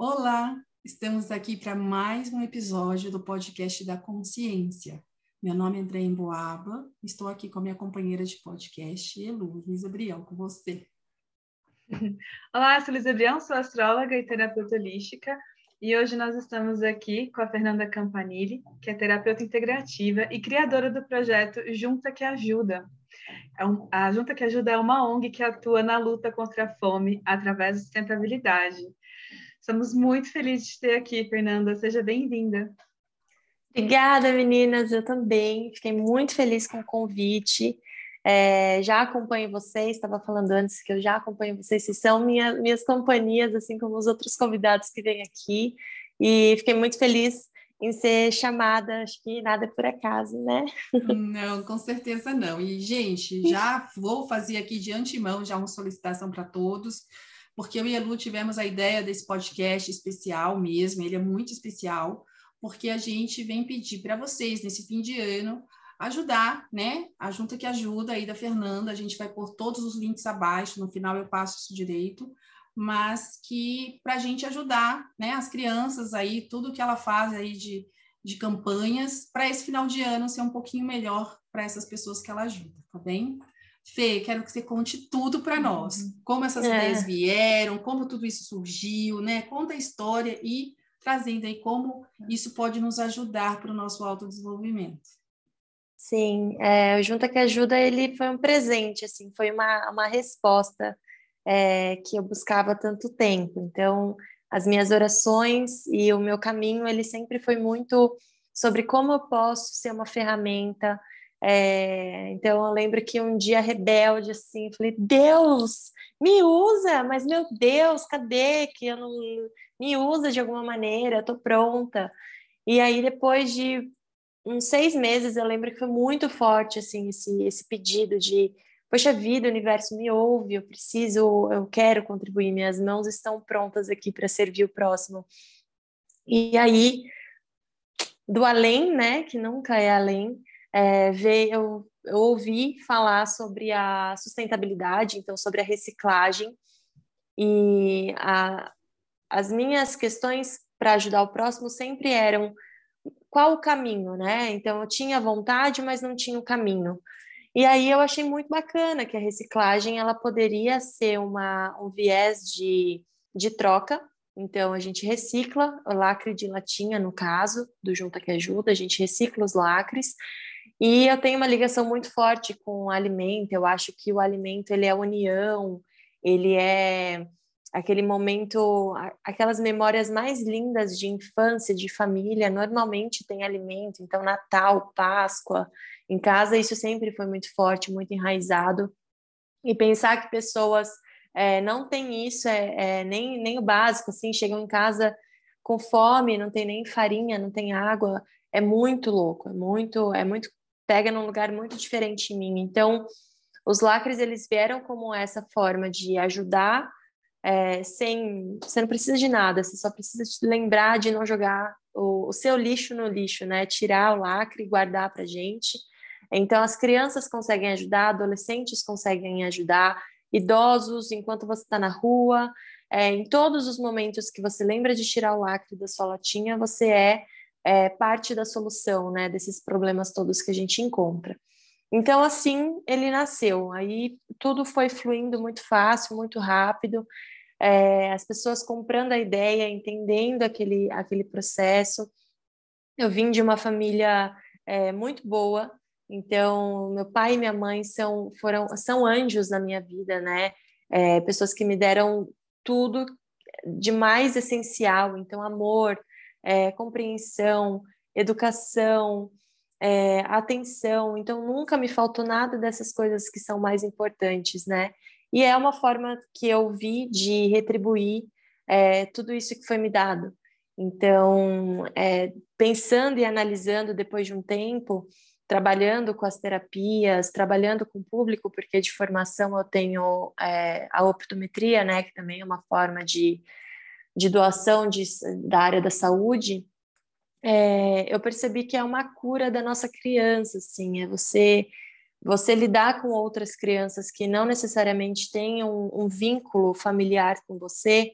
Olá, estamos aqui para mais um episódio do podcast da Consciência. Meu nome é André Emboaba, estou aqui com a minha companheira de podcast, Elu, Luísa com você. Olá, sou Luísa Brião, sou astróloga e terapeuta holística, e hoje nós estamos aqui com a Fernanda Campanile, que é terapeuta integrativa e criadora do projeto Junta que Ajuda. É a Junta que Ajuda é uma ONG que atua na luta contra a fome através da sustentabilidade. Estamos muito felizes de ter aqui, Fernanda. Seja bem-vinda. Obrigada, meninas. Eu também. Fiquei muito feliz com o convite. É, já acompanho vocês, estava falando antes que eu já acompanho vocês, vocês são minha, minhas companhias, assim como os outros convidados que vêm aqui, e fiquei muito feliz em ser chamada, acho que nada é por acaso, né? Não, com certeza não. E, gente, já vou fazer aqui de antemão já uma solicitação para todos porque eu e a Lu tivemos a ideia desse podcast especial mesmo, ele é muito especial, porque a gente vem pedir para vocês, nesse fim de ano, ajudar, né? A junta que ajuda aí da Fernanda, a gente vai pôr todos os links abaixo, no final eu passo isso direito, mas que para a gente ajudar, né? As crianças aí, tudo que ela faz aí de, de campanhas, para esse final de ano ser um pouquinho melhor para essas pessoas que ela ajuda, tá bem? Fê, quero que você conte tudo para nós. Uhum. Como essas é. ideias vieram, como tudo isso surgiu, né? Conta a história e trazendo aí como isso pode nos ajudar para o nosso autodesenvolvimento. Sim, é, o Junta que Ajuda, ele foi um presente, assim, foi uma, uma resposta é, que eu buscava há tanto tempo. Então, as minhas orações e o meu caminho, ele sempre foi muito sobre como eu posso ser uma ferramenta é, então eu lembro que um dia rebelde assim, falei: Deus, me usa, mas meu Deus, cadê que eu não me usa de alguma maneira? Estou pronta. E aí depois de uns seis meses eu lembro que foi muito forte assim esse, esse pedido de poxa vida, o universo me ouve, eu preciso, eu quero contribuir, minhas mãos estão prontas aqui para servir o próximo. E aí do além, né, que nunca é além, é, ver, eu, eu ouvi falar sobre a sustentabilidade, então sobre a reciclagem, e a, as minhas questões para ajudar o próximo sempre eram qual o caminho, né? Então eu tinha vontade, mas não tinha o caminho. E aí eu achei muito bacana que a reciclagem ela poderia ser uma, um viés de, de troca. Então a gente recicla o lacre de latinha, no caso do Junta que Ajuda, a gente recicla os lacres e eu tenho uma ligação muito forte com o alimento. Eu acho que o alimento ele é união, ele é aquele momento, aquelas memórias mais lindas de infância, de família, normalmente tem alimento. Então, Natal, Páscoa, em casa isso sempre foi muito forte, muito enraizado. E pensar que pessoas é, não têm isso, é, é, nem, nem o básico, assim, chegam em casa com fome, não tem nem farinha, não tem água, é muito louco, é muito, é muito pega num lugar muito diferente em mim. Então, os lacres eles vieram como essa forma de ajudar é, sem você não precisa de nada, você só precisa lembrar de não jogar o, o seu lixo no lixo, né? Tirar o lacre e guardar para gente. Então, as crianças conseguem ajudar, adolescentes conseguem ajudar, idosos, enquanto você está na rua, é, em todos os momentos que você lembra de tirar o lacre da sua latinha, você é é, parte da solução, né, desses problemas todos que a gente encontra. Então, assim, ele nasceu. Aí tudo foi fluindo muito fácil, muito rápido. É, as pessoas comprando a ideia, entendendo aquele, aquele processo. Eu vim de uma família é, muito boa, então meu pai e minha mãe são, foram, são anjos na minha vida, né? É, pessoas que me deram tudo de mais essencial, então amor, é, compreensão, educação, é, atenção. Então, nunca me faltou nada dessas coisas que são mais importantes, né? E é uma forma que eu vi de retribuir é, tudo isso que foi me dado. Então, é, pensando e analisando depois de um tempo, trabalhando com as terapias, trabalhando com o público, porque de formação eu tenho é, a optometria, né, que também é uma forma de de doação de, da área da saúde, é, eu percebi que é uma cura da nossa criança, assim, é você você lidar com outras crianças que não necessariamente têm um, um vínculo familiar com você,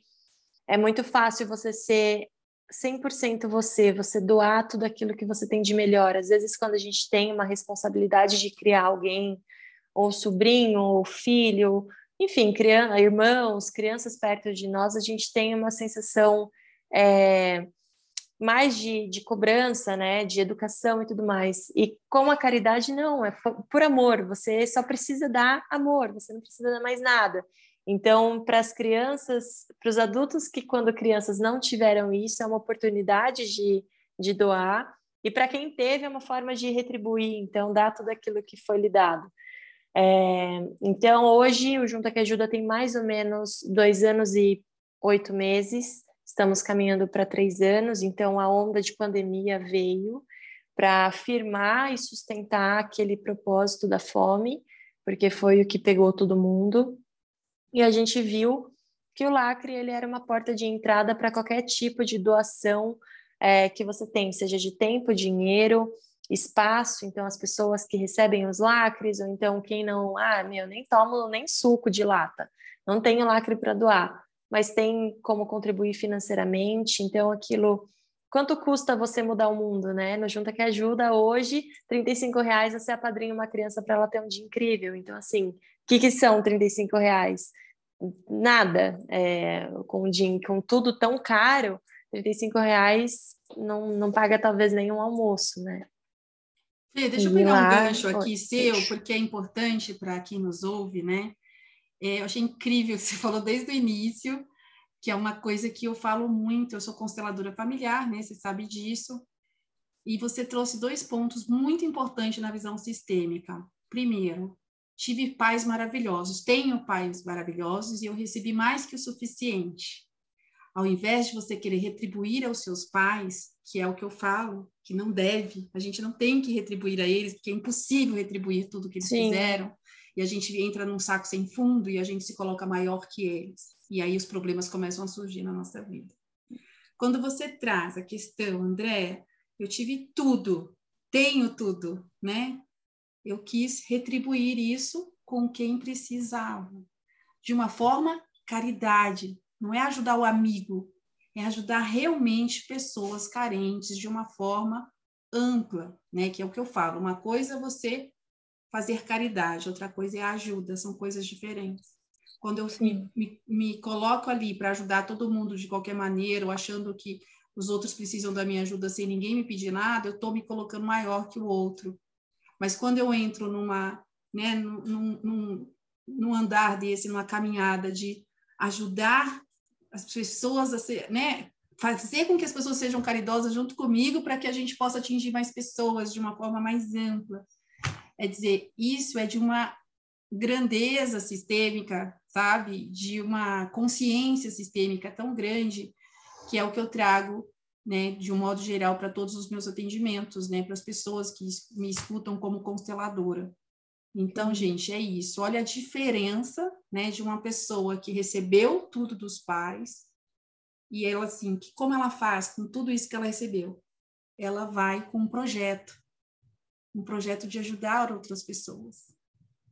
é muito fácil você ser 100% você, você doar tudo aquilo que você tem de melhor. Às vezes, quando a gente tem uma responsabilidade de criar alguém, ou sobrinho, ou filho, enfim, criança, irmãos, crianças perto de nós, a gente tem uma sensação é, mais de, de cobrança, né, de educação e tudo mais. E com a caridade, não, é por amor, você só precisa dar amor, você não precisa dar mais nada. Então, para as crianças, para os adultos que, quando crianças, não tiveram isso, é uma oportunidade de, de doar, e para quem teve, é uma forma de retribuir, então, dar tudo aquilo que foi lhe dado. É, então, hoje, o Junta que Ajuda tem mais ou menos dois anos e oito meses, estamos caminhando para três anos, então, a onda de pandemia veio para afirmar e sustentar aquele propósito da fome, porque foi o que pegou todo mundo. E a gente viu que o lacre ele era uma porta de entrada para qualquer tipo de doação é, que você tem, seja de tempo, dinheiro, espaço. Então, as pessoas que recebem os lacres, ou então quem não, ah, meu, nem tomo nem suco de lata, não tenho lacre para doar, mas tem como contribuir financeiramente. Então, aquilo. Quanto custa você mudar o mundo, né? No Junta que Ajuda, hoje, 35 reais você apadrinha uma criança para ela ter um dia incrível. Então, assim, o que, que são 35 reais? nada, é, com, com tudo tão caro, 35 reais não, não paga talvez nenhum almoço, né? Fê, deixa eu pegar um gancho aqui seu, porque é importante para quem nos ouve, né? É, eu achei incrível que você falou desde o início, que é uma coisa que eu falo muito, eu sou consteladora familiar, né? Você sabe disso. E você trouxe dois pontos muito importantes na visão sistêmica. Primeiro, tive pais maravilhosos, tenho pais maravilhosos e eu recebi mais que o suficiente. Ao invés de você querer retribuir aos seus pais, que é o que eu falo, que não deve, a gente não tem que retribuir a eles, porque é impossível retribuir tudo que eles Sim. fizeram, e a gente entra num saco sem fundo e a gente se coloca maior que eles. E aí os problemas começam a surgir na nossa vida. Quando você traz a questão, André, eu tive tudo, tenho tudo, né? eu quis retribuir isso com quem precisava. De uma forma, caridade. Não é ajudar o amigo, é ajudar realmente pessoas carentes de uma forma ampla, né? Que é o que eu falo. Uma coisa é você fazer caridade, outra coisa é a ajuda, são coisas diferentes. Quando eu me, me, me coloco ali para ajudar todo mundo de qualquer maneira, ou achando que os outros precisam da minha ajuda sem ninguém me pedir nada, eu estou me colocando maior que o outro. Mas quando eu entro numa, né, num, num, num andar desse, numa caminhada de ajudar as pessoas a ser, né, fazer com que as pessoas sejam caridosas junto comigo para que a gente possa atingir mais pessoas de uma forma mais ampla. É dizer, isso é de uma grandeza sistêmica, sabe? De uma consciência sistêmica tão grande que é o que eu trago né, de um modo geral, para todos os meus atendimentos, né, para as pessoas que me escutam como consteladora. Então, gente, é isso. Olha a diferença, né, de uma pessoa que recebeu tudo dos pais e ela assim, que como ela faz com tudo isso que ela recebeu? Ela vai com um projeto, um projeto de ajudar outras pessoas,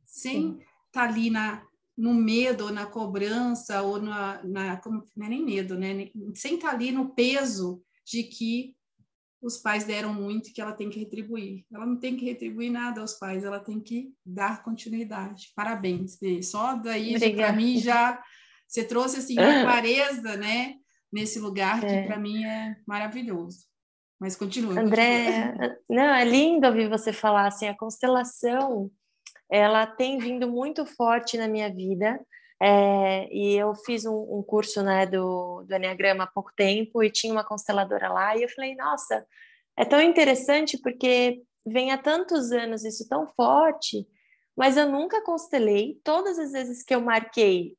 sem estar tá ali na no medo, ou na cobrança, ou na, na como, não é nem medo, né? Sem estar tá ali no peso de que os pais deram muito e que ela tem que retribuir. Ela não tem que retribuir nada aos pais, ela tem que dar continuidade. Parabéns, Bê. Só daí, para mim, já você trouxe assim uma clareza, né, nesse lugar que é. para mim é maravilhoso. Mas continua. André, continua. não, é lindo ouvir você falar assim, a constelação, ela tem vindo muito forte na minha vida. É, e eu fiz um, um, curso né, do, do Enneagrama há pouco tempo e tinha uma consteladora lá, e eu falei, nossa, é tão interessante porque vem há tantos anos isso tão forte, mas eu nunca constelei. Todas as vezes que eu marquei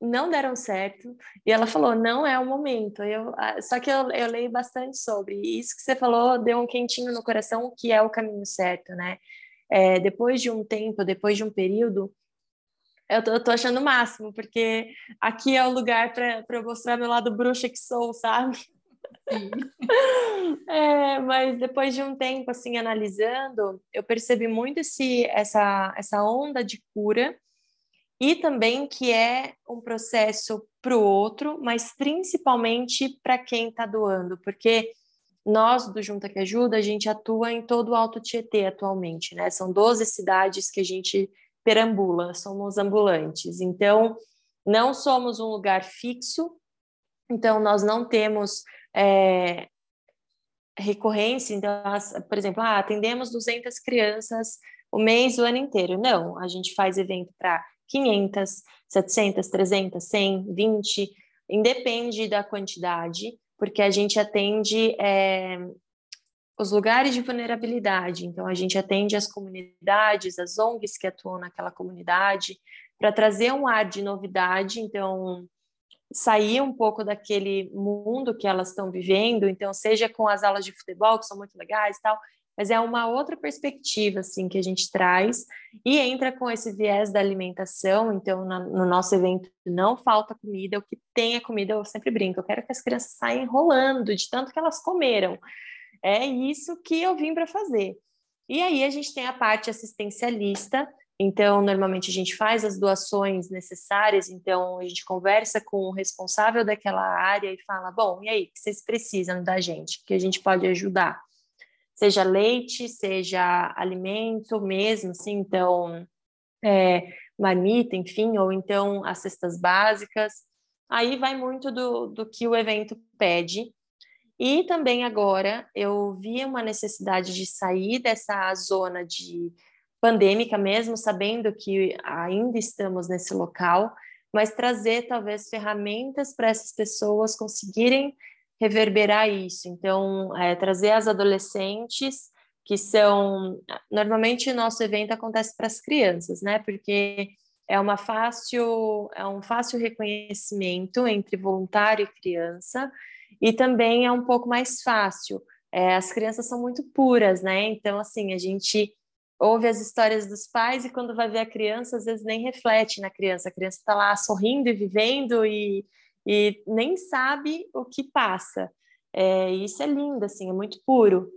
não deram certo. E ela falou, não é o momento. Eu, só que eu, eu leio bastante sobre. E isso que você falou deu um quentinho no coração, que é o caminho certo, né? É, depois de um tempo, depois de um período, eu tô, eu tô achando o máximo, porque aqui é o lugar para eu mostrar meu lado bruxa que sou, sabe? é, mas depois de um tempo assim analisando, eu percebi muito esse, essa, essa onda de cura e também que é um processo para o outro, mas principalmente para quem está doando, porque nós do Junta que Ajuda, a gente atua em todo o Alto Tietê atualmente, né? São 12 cidades que a gente perambula, somos ambulantes. Então, não somos um lugar fixo, então nós não temos é, recorrência. Então, por exemplo, ah, atendemos 200 crianças o mês, o ano inteiro. Não, a gente faz evento para 500, 700, 300, 100, 20, independe da quantidade, porque a gente atende é, os lugares de vulnerabilidade. Então, a gente atende as comunidades, as ONGs que atuam naquela comunidade, para trazer um ar de novidade. Então, sair um pouco daquele mundo que elas estão vivendo. Então, seja com as aulas de futebol, que são muito legais e tal, mas é uma outra perspectiva assim que a gente traz e entra com esse viés da alimentação. Então, na, no nosso evento não falta comida, o que tem é comida, eu sempre brinco, eu quero que as crianças saiam rolando de tanto que elas comeram. É isso que eu vim para fazer. E aí a gente tem a parte assistencialista, então, normalmente a gente faz as doações necessárias, então a gente conversa com o responsável daquela área e fala: bom, e aí, o que vocês precisam da gente? Que a gente pode ajudar? seja leite, seja alimento mesmo, assim, então, é, marmita, enfim, ou então as cestas básicas. Aí vai muito do, do que o evento pede. E também agora eu vi uma necessidade de sair dessa zona de pandêmica mesmo, sabendo que ainda estamos nesse local, mas trazer talvez ferramentas para essas pessoas conseguirem reverberar isso. Então, é, trazer as adolescentes, que são. Normalmente, o nosso evento acontece para as crianças, né? Porque é, uma fácil, é um fácil reconhecimento entre voluntário e criança, e também é um pouco mais fácil. É, as crianças são muito puras, né? Então, assim, a gente ouve as histórias dos pais e quando vai ver a criança, às vezes nem reflete na criança. A criança está lá sorrindo e vivendo e e nem sabe o que passa. É, isso é lindo, assim, é muito puro.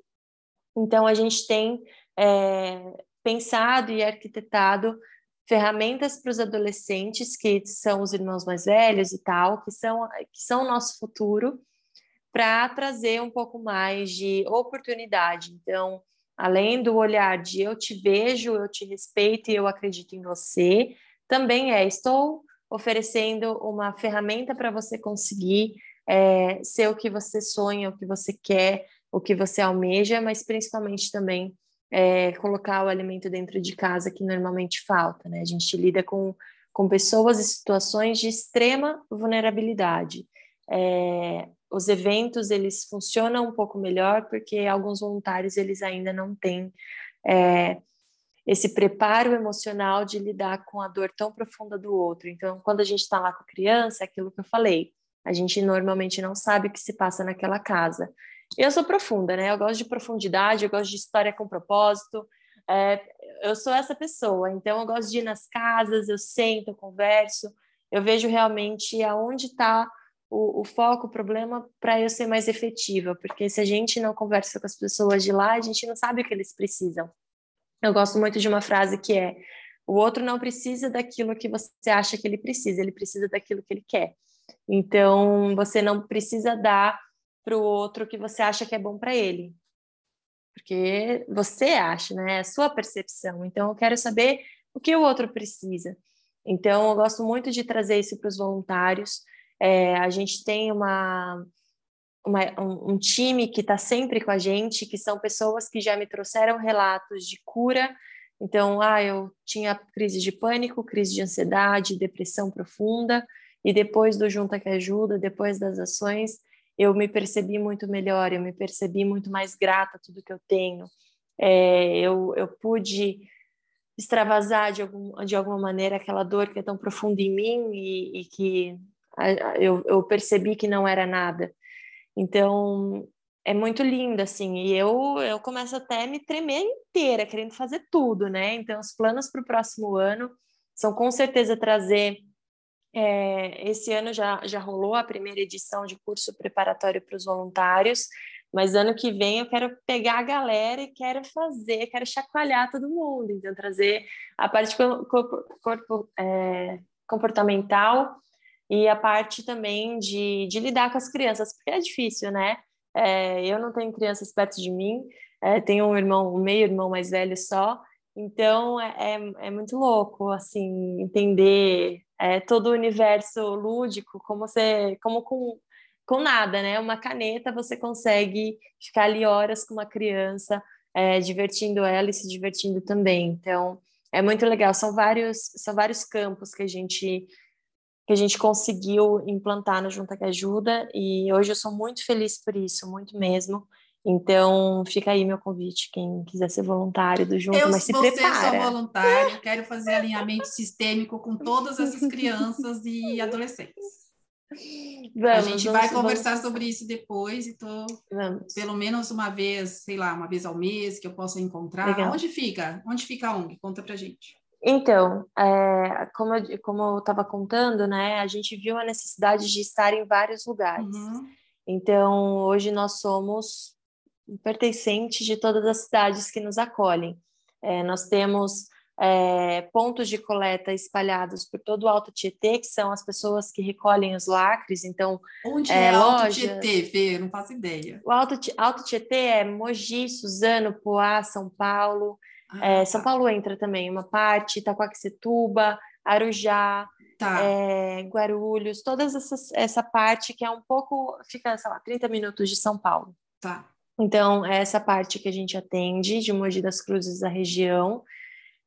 Então, a gente tem é, pensado e arquitetado ferramentas para os adolescentes, que são os irmãos mais velhos e tal, que são, que são o nosso futuro, para trazer um pouco mais de oportunidade. Então, além do olhar de eu te vejo, eu te respeito e eu acredito em você, também é estou oferecendo uma ferramenta para você conseguir é, ser o que você sonha, o que você quer, o que você almeja, mas principalmente também é, colocar o alimento dentro de casa que normalmente falta, né? A gente lida com, com pessoas e situações de extrema vulnerabilidade. É, os eventos eles funcionam um pouco melhor porque alguns voluntários eles ainda não têm é, esse preparo emocional de lidar com a dor tão profunda do outro. Então, quando a gente está lá com a criança, é aquilo que eu falei, a gente normalmente não sabe o que se passa naquela casa. Eu sou profunda, né? Eu gosto de profundidade, eu gosto de história com propósito. É, eu sou essa pessoa, então eu gosto de ir nas casas, eu sento, eu converso, eu vejo realmente aonde está o, o, foco, o problema, para eu ser mais efetiva, porque se a gente não conversa com as pessoas de lá, a gente não sabe o que eles precisam. Eu gosto muito de uma frase que é: o outro não precisa daquilo que você acha que ele precisa, ele precisa daquilo que ele quer. Então, você não precisa dar para o outro o que você acha que é bom para ele. Porque você acha, né? É a sua percepção. Então, eu quero saber o que o outro precisa. Então, eu gosto muito de trazer isso para os voluntários. É, a gente tem uma, uma, um, time que está sempre com a gente, que são pessoas que já me trouxeram relatos de cura. Então, ah, eu tinha crise de pânico, crise de ansiedade, depressão profunda, e depois do Junta que Ajuda, depois das ações, eu me percebi muito melhor, eu me percebi muito mais grata a tudo que eu tenho. É, eu, eu pude extravasar de, algum, de alguma maneira aquela dor que é tão profunda em mim e, e que eu, eu percebi que não era nada. Então, é muito lindo, assim, e eu, eu começo até a me tremer inteira, querendo fazer tudo, né? Então, os planos para o próximo ano são com certeza trazer. É, esse ano já, já rolou a primeira edição de curso preparatório para os voluntários, Mas ano que vem eu quero pegar a galera e quero fazer, quero chacoalhar todo mundo, então trazer a parte corpo, corpo é, comportamental e a parte também de, de lidar com as crianças, porque é difícil, né? É, eu não tenho crianças perto de mim, é, tenho um irmão, um meio irmão mais velho só, então é, é, é muito louco, assim, entender é, todo o universo lúdico, como você, como com, com nada, né? Uma caneta você consegue ficar ali horas com uma criança, é, divertindo ela e se divertindo também. Então é muito legal. São vários, são vários campos que a gente que a gente conseguiu implantar no Junta que Ajuda e hoje eu sou muito feliz por isso, muito mesmo. Então, fica aí meu convite, quem quiser ser voluntário do Junto, eu mas se prepara. Eu sou voluntário, quero fazer alinhamento sistêmico com todas essas crianças e adolescentes. Vamos, a gente vamos, vai conversar vamos. sobre isso depois e tô pelo menos uma vez, sei lá, uma vez ao mês que eu possa encontrar. Legal. Onde fica? Onde fica a ONG? Conta pra gente. Então, é, como eu, como eu estava contando, né, a gente viu a necessidade de estar em vários lugares. Uhum. Então, hoje nós somos pertencentes de todas as cidades que nos acolhem. É, nós temos é, pontos de coleta espalhados por todo o Alto Tietê, que são as pessoas que recolhem os lacres. Então, onde é, é lojas... Alto Tietê? Fê, não faço ideia. O Alto, Alto Tietê é Mogi, Suzano, Poá, São Paulo. Ah, é, São tá. Paulo entra também uma parte, Itacoaxetuba, Arujá, tá. é, Guarulhos, toda essa parte que é um pouco, fica, sei lá, 30 minutos de São Paulo. Tá. Então, é essa parte que a gente atende de Mogi das Cruzes da região.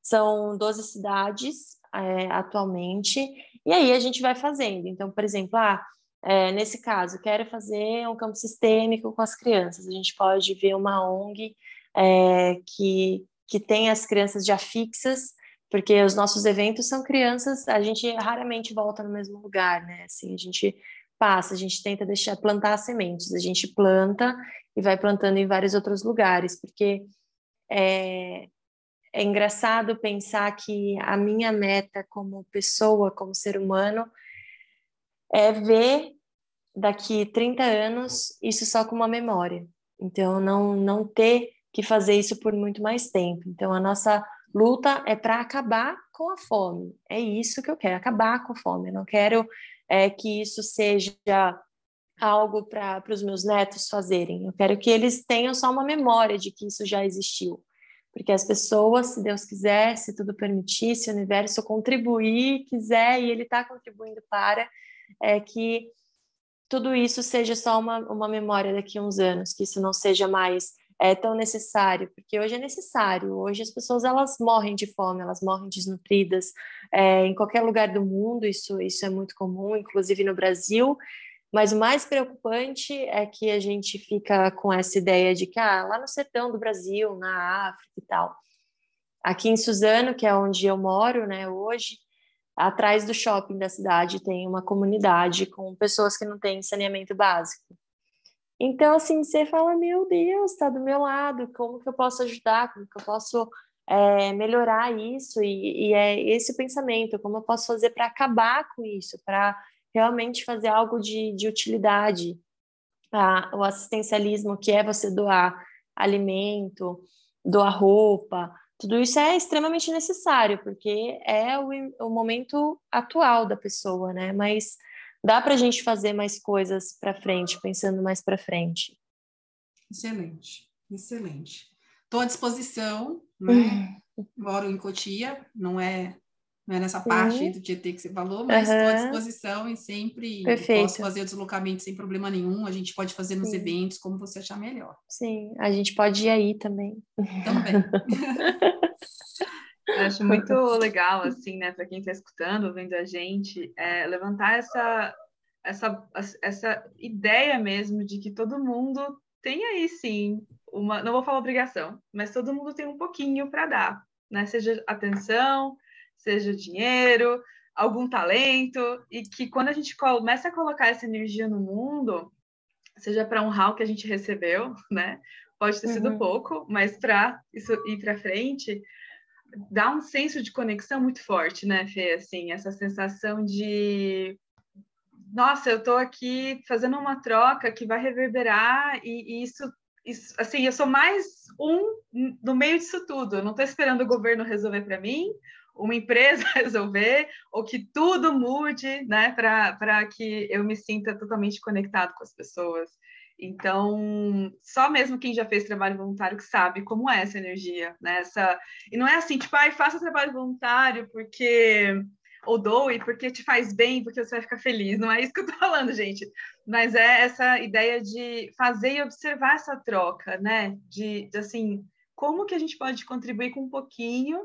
São 12 cidades é, atualmente, e aí a gente vai fazendo. Então, por exemplo, ah, é, nesse caso, quero fazer um campo sistêmico com as crianças. A gente pode ver uma ONG é, que, que tem as crianças já fixas, porque os nossos eventos são crianças, a gente raramente volta no mesmo lugar, né? Assim, a gente passa, a gente tenta deixar plantar sementes, a gente planta e vai plantando em vários outros lugares, porque é, é engraçado pensar que a minha meta como pessoa, como ser humano, é ver daqui 30 anos isso só com uma memória. Então, não, não ter que fazer isso por muito mais tempo. Então, a nossa luta é para acabar com a fome. É isso que eu quero, acabar com a fome. Eu não quero é, que isso seja algo para os meus netos fazerem. Eu quero que eles tenham só uma memória de que isso já existiu. Porque as pessoas, se Deus quiser, se tudo permitir, se o universo contribuir, quiser, e ele está contribuindo para, é que tudo isso seja só uma, uma memória daqui a uns anos, que isso não seja mais é, tão necessário, porque hoje é necessário. Hoje as pessoas elas morrem de fome, elas morrem desnutridas. É, em qualquer lugar do mundo isso, isso é muito comum, inclusive no Brasil. Mas o mais preocupante é que a gente fica com essa ideia de que ah, lá no sertão do Brasil, na África e tal. Aqui em Suzano, que é onde eu moro, né, hoje, atrás do shopping da cidade tem uma comunidade com pessoas que não têm saneamento básico. Então, assim, você fala, meu Deus, está do meu lado, como que eu posso ajudar, como que eu posso é, melhorar isso? E, e é esse o pensamento, como eu posso fazer para acabar com isso, para realmente fazer algo de, de utilidade. Ah, o assistencialismo, que é você doar alimento, doar roupa, tudo isso é extremamente necessário, porque é o, o momento atual da pessoa, né? Mas dá para a gente fazer mais coisas para frente, pensando mais para frente. Excelente, excelente. Estou à disposição, né? Hum. Moro em Cotia, não é não é nessa parte uhum. do Tietê que você falou, mas estou uhum. à disposição e sempre Perfeito. posso fazer o deslocamento sem problema nenhum. A gente pode fazer nos Sim. eventos, como você achar melhor. Sim, a gente pode ir aí também. Também. acho muito legal, assim, né, para quem está escutando, vendo a gente, é, levantar essa, essa, essa ideia mesmo de que todo mundo tem aí, sim, uma, não vou falar obrigação, mas todo mundo tem um pouquinho para dar, né, seja atenção, seja dinheiro, algum talento, e que quando a gente começa a colocar essa energia no mundo, seja para honrar o que a gente recebeu, né? Pode ter sido uhum. pouco, mas para isso ir para frente, dá um senso de conexão muito forte, né, Fê? Assim, essa sensação de nossa, eu estou aqui fazendo uma troca que vai reverberar e, e, isso assim, eu sou mais um no meio disso tudo. Eu não estou esperando o governo resolver para mim, uma empresa resolver, ou que tudo mude, né, para que eu me sinta totalmente conectado com as pessoas. Então, só mesmo quem já fez trabalho voluntário que sabe como é essa energia, né? Essa... E não é assim, tipo, ai, faça trabalho voluntário porque ou doe porque te faz bem, porque você vai ficar feliz. Não é isso que eu tô falando, gente. Mas é essa ideia de fazer e observar essa troca, né? De, de assim, como que a gente pode contribuir com um pouquinho?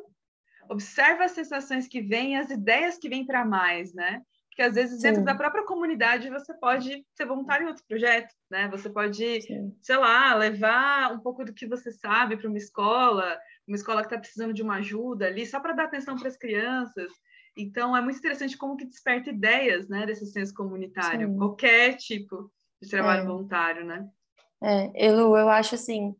Observa as sensações que vêm, as ideias que vêm para mais, né? Porque às vezes dentro Sim. da própria comunidade você pode ser voluntário em outro projeto, né? Você pode, Sim. sei lá, levar um pouco do que você sabe para uma escola, uma escola que está precisando de uma ajuda ali, só para dar atenção para as crianças. Então, é muito interessante como que desperta ideias, né, desse senso comunitário, Sim. qualquer tipo de trabalho é. voluntário, né? É, eu, eu acho assim,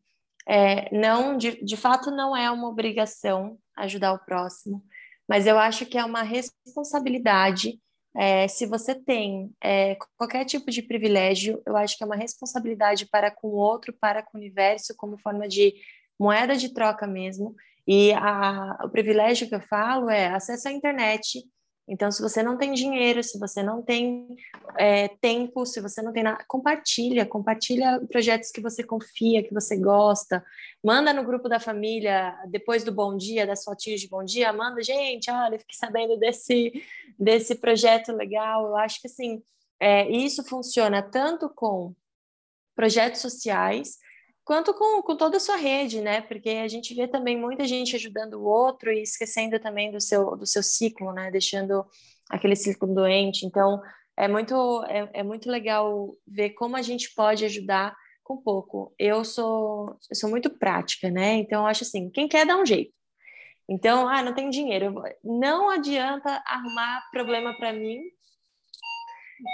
é, não, de, de fato não é uma obrigação ajudar o próximo, mas eu acho que é uma responsabilidade, é, se você tem é, qualquer tipo de privilégio, eu acho que é uma responsabilidade para com o outro, para com o universo, como forma de moeda de troca mesmo, e a, o privilégio que eu falo é acesso à internet. Então, se você não tem dinheiro, se você não tem é, tempo, se você não tem nada, compartilha, compartilha projetos que você confia, que você gosta, manda no grupo da família, depois do bom dia, das fotinhas de bom dia, manda, gente, olha, fiquei sabendo desse, desse projeto legal. Eu acho que, assim, é, isso funciona tanto com projetos sociais, quanto com, com toda a sua rede, né? Porque a gente vê também muita gente ajudando o outro e esquecendo também do seu, do seu ciclo, né? Deixando aquele ciclo doente. Então, é muito, é, é muito legal ver como a gente pode ajudar com pouco. Eu sou, eu sou muito prática, né? Então, acho assim, quem quer dá um jeito. Então, ah, não tem dinheiro. Não adianta arrumar problema para mim.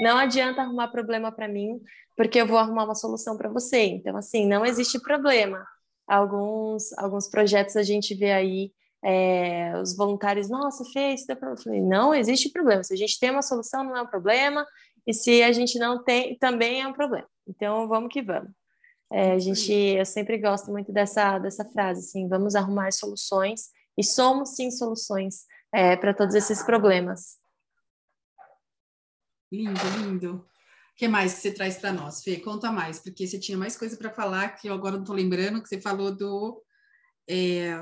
Não adianta arrumar problema para mim porque eu vou arrumar uma solução para você. Então, assim, não existe problema. Alguns, alguns projetos a gente vê aí, é, os voluntários, nossa, fez, deu problema. Não existe problema. Se a gente tem uma solução, não é um problema, e se a gente não tem, também é um problema. Então, vamos que vamos. É, a gente, eu sempre gosto muito dessa, dessa frase, assim, vamos arrumar soluções, e somos sim soluções é, para todos esses problemas. Lindo, lindo. O que mais que você traz para nós, Fê? Conta mais, porque você tinha mais coisa para falar que eu agora não estou lembrando, que você falou do. É...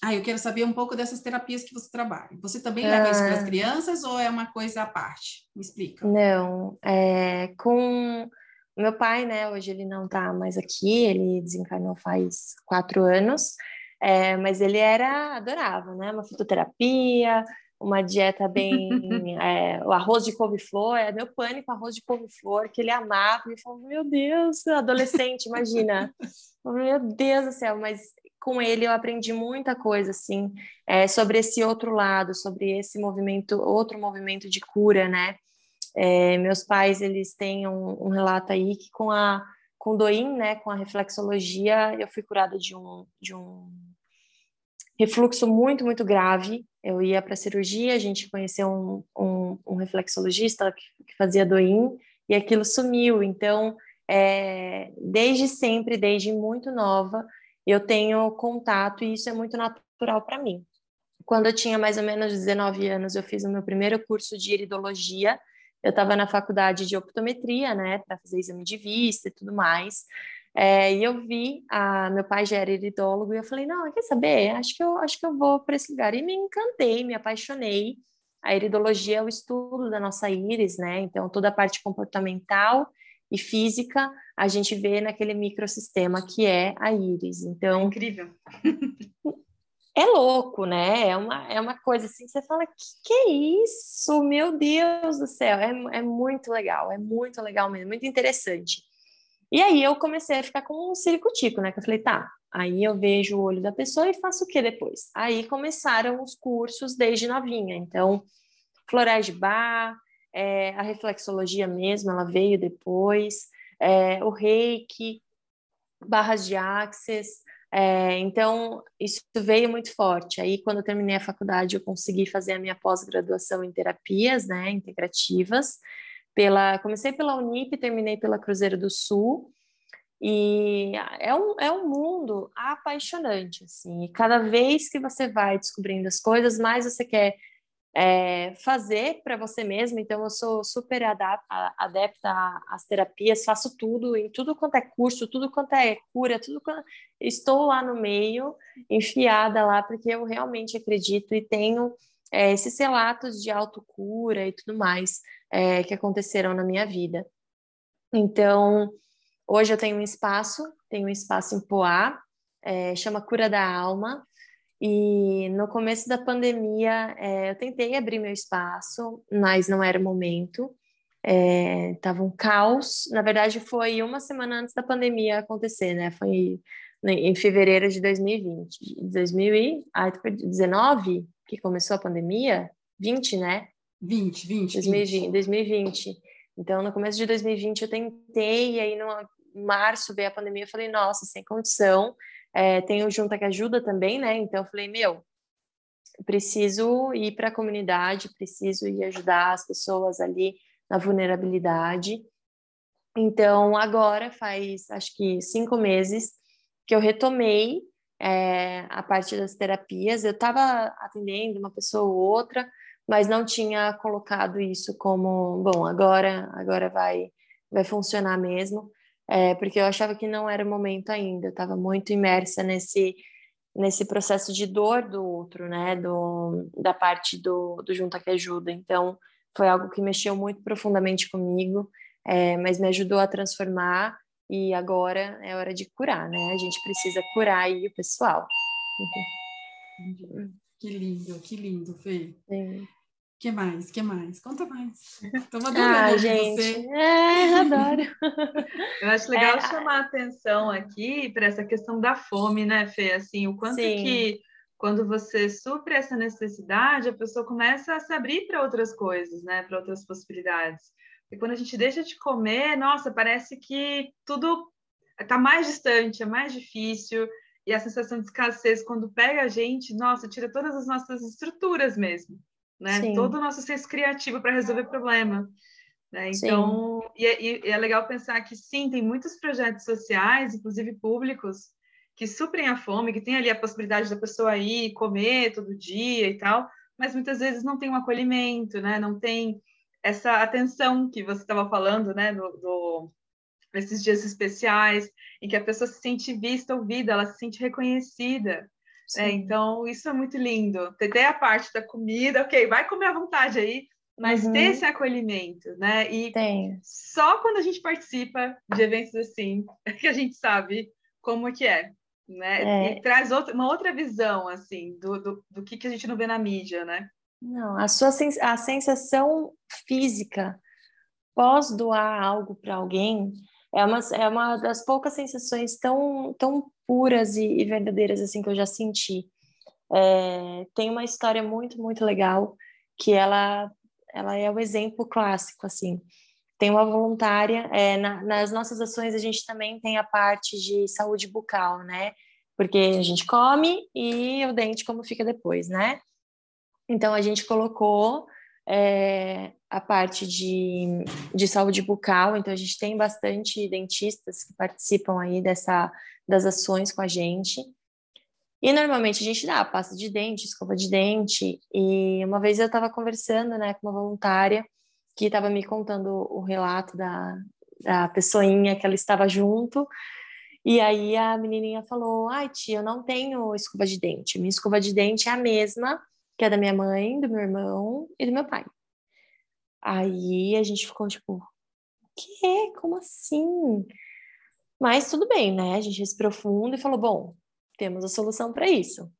Ah, eu quero saber um pouco dessas terapias que você trabalha. Você também ah. leva isso para as crianças ou é uma coisa à parte? Me explica. Não, é, com meu pai, né? Hoje ele não está mais aqui, ele desencarnou faz quatro anos, é, mas ele era adorava, né? Uma fitoterapia, uma dieta bem. é, o arroz de couve-flor, é meu pânico, arroz de couve-flor, que ele amava. E eu falava, meu Deus, adolescente, imagina. meu Deus do céu, mas com ele eu aprendi muita coisa, assim, é, sobre esse outro lado, sobre esse movimento, outro movimento de cura, né? É, meus pais, eles têm um, um, relato aí que com a com Doin, né, com a reflexologia, eu fui curada de um, de um refluxo muito, muito grave. Eu ia para cirurgia, a gente conheceu um, um, um reflexologista que, que, fazia doim e aquilo sumiu. Então, é, desde sempre, desde muito nova, eu tenho contato e isso é muito natural para mim. Quando eu tinha mais ou menos 19 anos, eu fiz o meu primeiro curso de iridologia. Eu estava na faculdade de optometria, né, para fazer exame de vista e tudo mais. É, e eu vi, a, meu pai já era iridólogo, e eu falei, não, quer saber? Acho que eu, acho que eu vou para esse lugar. E me encantei, me apaixonei. A iridologia é o estudo da nossa íris, né? Então, toda a parte comportamental e física a gente vê naquele microsistema que é a íris. Então, é incrível. é louco, né? É uma, é uma coisa assim, você fala, que que é isso? Meu Deus do céu, é, é muito legal, é muito legal mesmo, muito interessante. E aí eu comecei a ficar com um ciricutico, né? Que eu falei, tá, aí eu vejo o olho da pessoa e faço o que depois? Aí começaram os cursos desde novinha. Então, florais de bar, é, a reflexologia mesmo, ela veio depois, é, o reiki, barras de axis. É, então, isso veio muito forte. Aí, quando eu terminei a faculdade, eu consegui fazer a minha pós-graduação em terapias né, integrativas pela comecei pela Unip, terminei pela Cruzeiro do Sul. E é um, é um mundo apaixonante, assim. E cada vez que você vai descobrindo as coisas, mais você quer é, fazer para você mesmo. Então, eu sou super adepta às terapias, faço tudo, em tudo quanto é curso, tudo quanto é cura, tudo quanto... Estou lá no meio, enfiada lá, porque eu realmente acredito e tenho é, esses relatos de autocura e tudo mais é, que aconteceram na minha vida. Então, hoje eu tenho um espaço, tenho um espaço em Poá, é, chama Cura da Alma, e no começo da pandemia é, eu tentei abrir meu espaço, mas não era o momento. Estava é, um caos. Na verdade, foi uma semana antes da pandemia acontecer, né? Foi em fevereiro de 2020. 2019, que começou a pandemia? 20, né? 20, 20. 2020, 20. 2020. Então, no começo de 2020 eu tentei, e aí no março veio a pandemia, eu falei, nossa, sem condição. É, tem o Junta que Ajuda também, né? Então, eu falei, meu, preciso ir para a comunidade, preciso ir ajudar as pessoas ali na vulnerabilidade. Então, agora faz, acho que cinco meses que eu retomei é, a parte das terapias. Eu estava atendendo uma pessoa ou outra, mas não tinha colocado isso como bom agora agora vai vai funcionar mesmo. É, porque eu achava que não era o momento ainda. Estava muito imersa nesse nesse processo de dor do outro né? Do da parte do, do junta que ajuda. Então foi algo que mexeu muito profundamente comigo é, mas me ajudou a transformar e agora é hora de curar né a gente precisa curar aí o pessoal que lindo que lindo Fê Sim que mais? que mais? Conta mais. Estou adorando ah, gente. você. É, adoro. Eu acho legal é, chamar a atenção aqui para essa questão da fome, né, Fê? Assim, o quanto sim. que quando você supre essa necessidade, a pessoa começa a se abrir para outras coisas, né, para outras possibilidades. E quando a gente deixa de comer, nossa, parece que tudo está mais distante, é mais difícil. E a sensação de escassez, quando pega a gente, nossa, tira todas as nossas estruturas mesmo né? Sim. Todo o nosso senso criativo para resolver problema. Né? Então, e é, e é, legal pensar que sim, tem muitos projetos sociais, inclusive públicos, que suprem a fome, que tem ali a possibilidade da pessoa ir comer todo dia e tal, mas muitas vezes não tem um acolhimento, né? Não tem essa atenção que você estava falando, né? Do, do, nesses dias especiais, em que a pessoa se sente vista, ouvida, ela se sente reconhecida. É, então, isso é muito lindo. Ter a parte da comida, ok, vai comer à vontade aí, mas uhum. ter esse acolhimento, né? E Tem. só quando a gente participa de eventos assim é que a gente sabe como que é, né? É. E traz outra, uma outra visão, assim, do, do, do que, que a gente não vê na mídia, né? Não, a sua a sensação física pós doar algo para alguém é uma, é uma das poucas sensações tão, tão puras e, e verdadeiras assim que eu já senti. É, tem uma história muito, muito legal que ela, ela é o exemplo clássico, assim. Tem uma voluntária, é, na, nas nossas ações a gente também tem a parte de saúde bucal, né? Porque a gente come e o dente como fica depois, né? Então a gente colocou é, a parte de, de saúde bucal, então a gente tem bastante dentistas que participam aí dessa, das ações com a gente. E normalmente a gente dá pasta de dente, escova de dente, e uma vez eu estava conversando né, com uma voluntária que estava me contando o relato da, da pessoinha que ela estava junto, e aí a menininha falou, ai tia, eu não tenho escova de dente, minha escova de dente é a mesma que é da minha mãe, do meu irmão e do meu pai. Aí a gente ficou tipo, que? Como assim? Mas tudo bem, né? A gente respirou fundo e falou, bom, temos a solução para isso.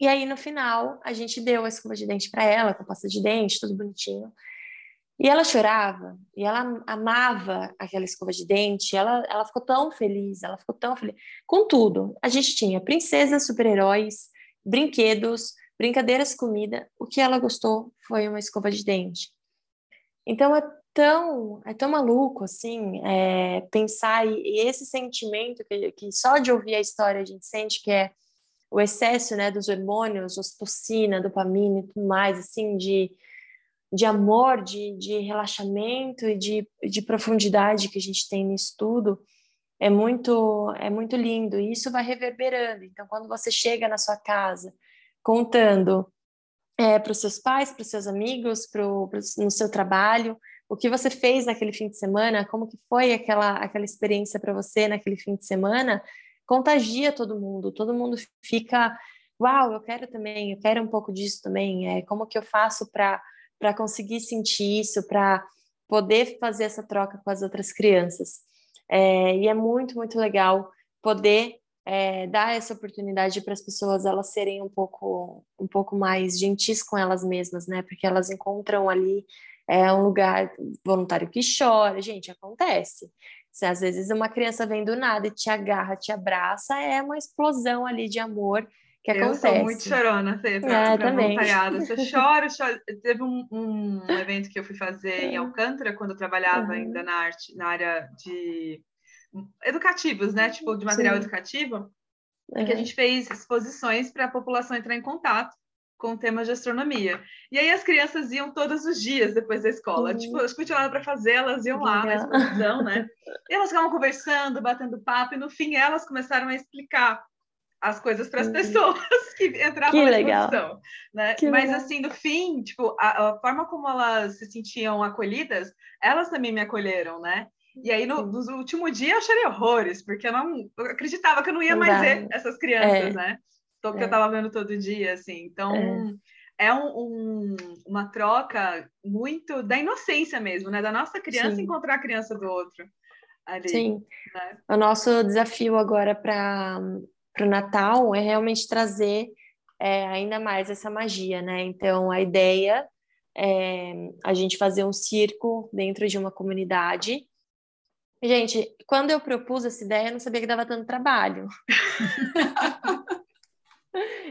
E aí no final a gente deu a escova de dente para ela, com pasta de dente, tudo bonitinho. E ela chorava, e ela amava aquela escova de dente, ela, ela ficou tão feliz, ela ficou tão feliz. Contudo, a gente tinha princesas, super-heróis, brinquedos, brincadeiras, comida, o que ela gostou foi uma escova de dente. Então é tão, é tão maluco assim é, pensar e, e, esse sentimento que, que só de ouvir a história a gente sente que é o excesso né, dos hormônios, ocitocina, dopamina e tudo mais, assim, de, de amor, de, de relaxamento e de, de profundidade que a gente tem no estudo, é muito é muito lindo e isso vai reverberando. Então, quando você chega na sua casa contando é, para os seus pais, para os seus amigos, pro, pro, no seu trabalho, o que você fez naquele fim de semana, como que foi aquela aquela experiência para você naquele fim de semana, contagia todo mundo. Todo mundo fica, uau, eu quero também, eu quero um pouco disso também. É como que eu faço para conseguir sentir isso, para poder fazer essa troca com as outras crianças. É, e é muito, muito legal poder é, dar essa oportunidade para as pessoas elas serem um pouco, um pouco mais gentis com elas mesmas, né? Porque elas encontram ali é, um lugar voluntário que chora. Gente, acontece. Se às vezes uma criança vem do nada e te agarra, te abraça, é uma explosão ali de amor que eu acontece. Eu sou muito chorona, Fê, pra, é, pra voluntariado. Você chora, chora. Teve um, um, evento que eu fui fazer em Alcântara, quando eu trabalhava uhum. ainda na arte, na área de educativos, né? Tipo, de material Sim. educativo, em que a gente fez exposições para a população entrar em contato com o tema de astronomia. E aí as crianças iam todos os dias depois da escola. Uhum. Tipo, as continuavam para fazer, elas iam lá na exposição, né? E elas ficavam conversando, batendo papo, e no fim elas começaram a explicar as coisas para as uhum. pessoas que entravam que na exposição, né? Que Mas legal. assim, no fim, tipo, a, a, forma como elas se sentiam acolhidas, elas também me acolheram, né? E aí no, no último dia eu chorei horrores, porque eu não eu acreditava que eu não ia mais ver essas crianças, é. né? Então, que é. eu estava vendo todo dia, assim. Então, é, é um, um, uma troca muito da inocência mesmo, né? Da nossa criança Sim. encontrar a criança do outro. Ali, Sim. Né? O nosso desafio agora para para o Natal é realmente trazer é, ainda mais essa magia, né? Então, a ideia é a gente fazer um circo dentro de uma comunidade. Gente, quando eu propus essa ideia, eu não sabia que dava tanto trabalho.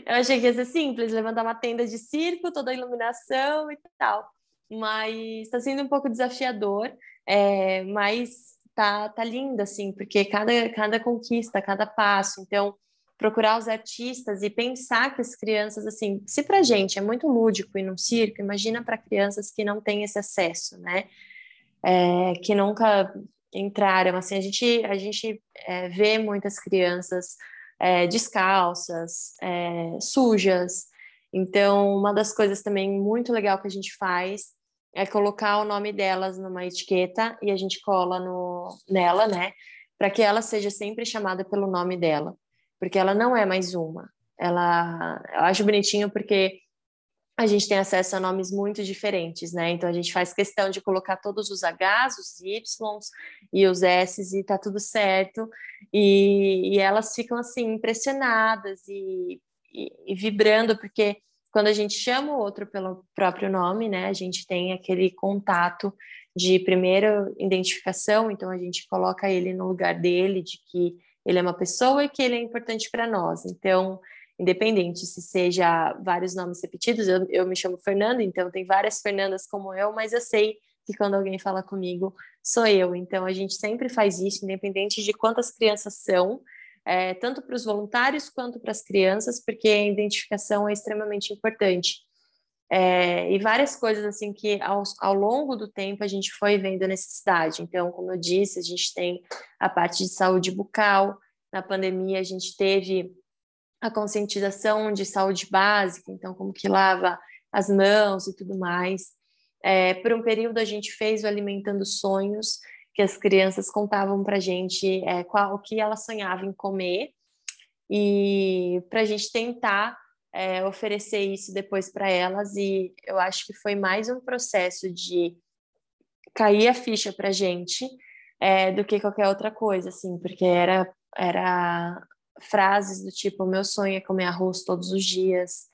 eu achei que ia ser simples, levantar uma tenda de circo, toda a iluminação e tal. Mas está sendo um pouco desafiador, é, mas tá, tá lindo, assim, porque cada, cada conquista, cada passo. Então, procurar os artistas e pensar que as crianças, assim, se para gente é muito lúdico ir num circo, imagina para crianças que não têm esse acesso, né? É, que nunca entraram, assim, a gente, a gente é, vê muitas crianças é, descalças, é, sujas, então uma das coisas também muito legal que a gente faz é colocar o nome delas numa etiqueta e a gente cola no, nela, né? Para que ela seja sempre chamada pelo nome dela porque ela não é mais uma. Ela, eu acho bonitinho porque a gente tem acesso a nomes muito diferentes, né? Então a gente faz questão de colocar todos os Hs, os Ys e os Ss e tá tudo certo. E, e elas ficam assim impressionadas e, e, e, vibrando porque quando a gente chama o outro pelo próprio nome, né? A gente tem aquele contato de primeira identificação, então a gente coloca ele no lugar dele, de que ele é uma pessoa e que ele é importante para nós. Então, independente se seja vários nomes repetidos, eu, eu me chamo Fernanda, então tem várias Fernandas como eu, mas eu sei que quando alguém fala comigo, sou eu. Então, a gente sempre faz isso, independente de quantas crianças são, é, tanto para os voluntários quanto para as crianças, porque a identificação é extremamente importante. É, e várias coisas assim que ao, ao longo do tempo a gente foi vendo a necessidade. Então, como eu disse, a gente tem a parte de saúde bucal. Na pandemia a gente teve a conscientização de saúde básica, então como que lava as mãos e tudo mais. É, por um período a gente fez o alimentando sonhos, que as crianças contavam para a gente é, qual o que elas sonhavam em comer e para a gente tentar é, oferecer isso depois para elas e eu acho que foi mais um processo de cair a ficha para gente é, do que qualquer outra coisa, assim, porque era era frases do tipo meu sonho é comer arroz todos os dias,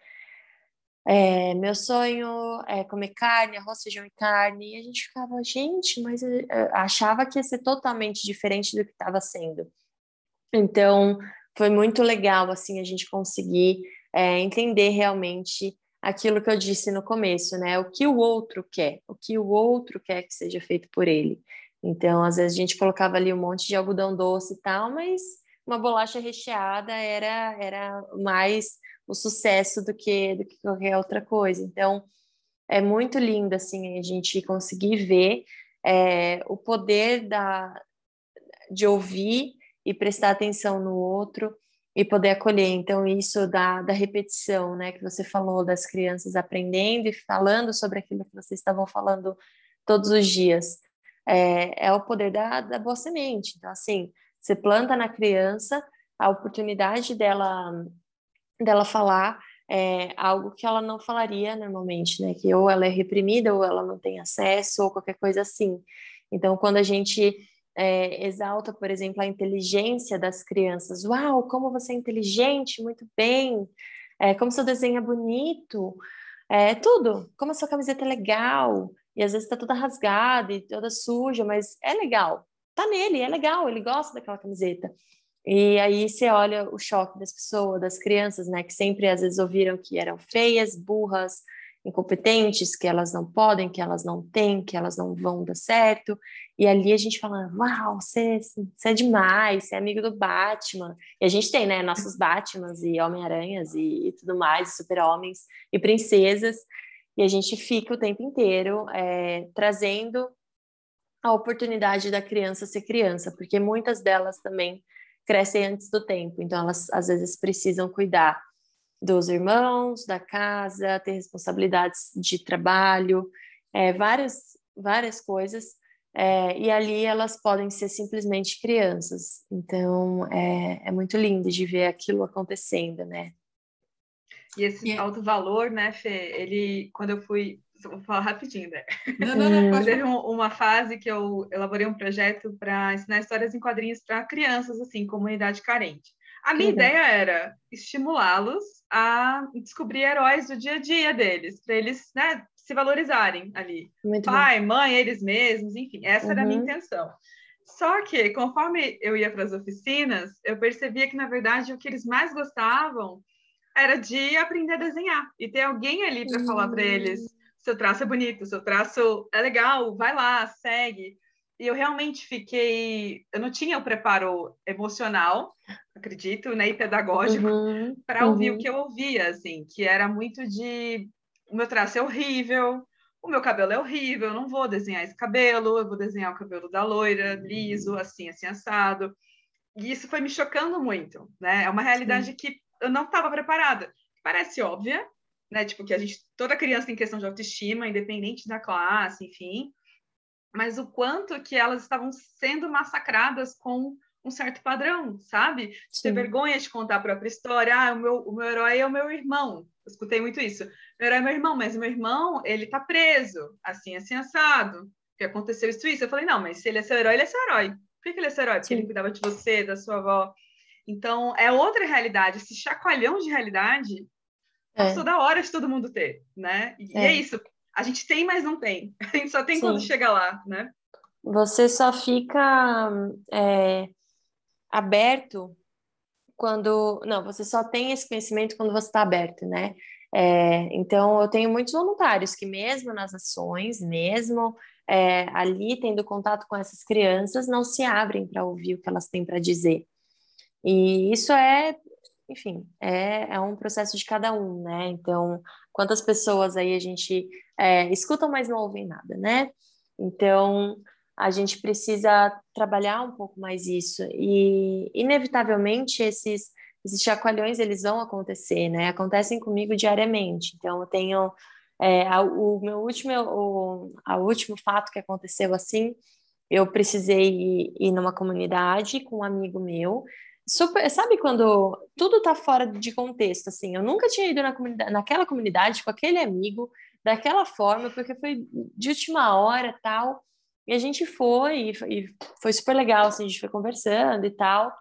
é, meu sonho é comer carne, arroz, feijão e carne, e a gente ficava, gente, mas achava que ia ser totalmente diferente do que estava sendo. Então, foi muito legal, assim, a gente conseguir é, entender realmente aquilo que eu disse no começo, né? O que o outro quer, o que o outro quer que seja feito por ele. Então, às vezes a gente colocava ali um monte de algodão doce e tal, mas uma bolacha recheada era era mais o sucesso do que do que qualquer outra coisa. Então, é muito lindo assim a gente conseguir ver é, o poder da de ouvir e prestar atenção no outro e poder acolher. Então, isso da, da repetição, né, que você falou, das crianças aprendendo e falando sobre aquilo que vocês estavam falando todos os dias, é, é o poder da, da boa semente. Então, assim, você planta na criança a oportunidade dela, dela falar é, algo que ela não falaria normalmente, né, que ou ela é reprimida, ou ela não tem acesso, ou qualquer coisa assim. Então, quando a gente é, exalta, por exemplo, a inteligência das crianças. Uau, como você é inteligente, muito bem. É, como seu desenho é bonito. É, tudo. Como a sua camiseta é legal. E às vezes está toda rasgada e toda suja, mas é legal. Tá nele, é legal, ele gosta daquela camiseta. E aí você olha o choque das pessoas, das crianças, né, que sempre às vezes ouviram que eram feias, burras, incompetentes, que elas não podem, que elas não têm, que elas não vão dar certo. E ali a gente fala, uau, você, você é demais, você é amigo do Batman. E a gente tem, né, nossos Batmans e Homem-Aranhas e, e, tudo mais, super-homens e princesas. E a gente fica o tempo inteiro é, trazendo a oportunidade da criança ser criança, porque muitas delas também crescem antes do tempo, então elas às vezes precisam cuidar dos irmãos, da casa, ter responsabilidades de trabalho, é, várias, várias coisas. É, e ali elas podem ser simplesmente crianças. Então é, é muito lindo de ver aquilo acontecendo, né? E esse yeah. alto valor, né, Fê? Ele, quando eu fui, vou falar rapidinho, né? Não, não, não. Pode... Teve uma fase que eu elaborei um projeto para ensinar histórias em quadrinhos para crianças, assim, comunidade carente. A minha ideia era estimulá-los a descobrir heróis do dia a dia deles, para eles né, se valorizarem ali. Muito Pai, bom. mãe, eles mesmos, enfim, essa uhum. era a minha uhum. intenção. Só que, conforme eu ia para as oficinas, eu percebia que, na verdade, o que eles mais gostavam era de aprender a desenhar e ter alguém ali para uhum. falar para eles: seu traço é bonito, seu traço é legal, vai lá, segue. E eu realmente fiquei. Eu não tinha o preparo emocional, acredito, né, e pedagógico, uhum, para uhum. ouvir o que eu ouvia, assim, que era muito de. O meu traço é horrível, o meu cabelo é horrível, eu não vou desenhar esse cabelo, eu vou desenhar o cabelo da loira, liso, assim, assim, assado. E isso foi me chocando muito, né? É uma realidade Sim. que eu não estava preparada. Parece óbvia, né? Tipo, que a gente, toda criança tem questão de autoestima, independente da classe, enfim mas o quanto que elas estavam sendo massacradas com um certo padrão, sabe? De ter vergonha de contar a própria história. Ah, o meu, o meu herói é o meu irmão. Eu escutei muito isso. Meu herói é meu irmão, mas o meu irmão, ele tá preso, assim, assim, assado. Que aconteceu isso, isso. Eu falei, não, mas se ele é seu herói, ele é seu herói. Por que ele é seu herói? Porque Sim. ele cuidava de você, da sua avó. Então, é outra realidade. Esse chacoalhão de realidade é. passou da hora de todo mundo ter, né? E é, é isso a gente tem, mas não tem. A gente só tem Sim. quando chega lá, né? Você só fica é, aberto quando. Não, você só tem esse conhecimento quando você está aberto, né? É, então, eu tenho muitos voluntários que, mesmo nas ações, mesmo é, ali tendo contato com essas crianças, não se abrem para ouvir o que elas têm para dizer. E isso é, enfim, é, é um processo de cada um, né? Então, quantas pessoas aí a gente é, mas não ouvem nada, né? Então, a gente precisa trabalhar um pouco mais isso e, inevitavelmente, esses, esses chacoalhões, eles vão acontecer, né? Acontecem comigo diariamente. Então, eu tenho... É, a, o meu último, o a último fato que aconteceu assim, eu precisei ir, ir numa comunidade com um amigo meu super, sabe quando tudo tá fora de contexto, assim, eu nunca tinha ido na comunidade, naquela comunidade com aquele amigo, daquela forma, porque foi de última hora tal, e a gente foi, e foi super legal, assim, a gente foi conversando e tal,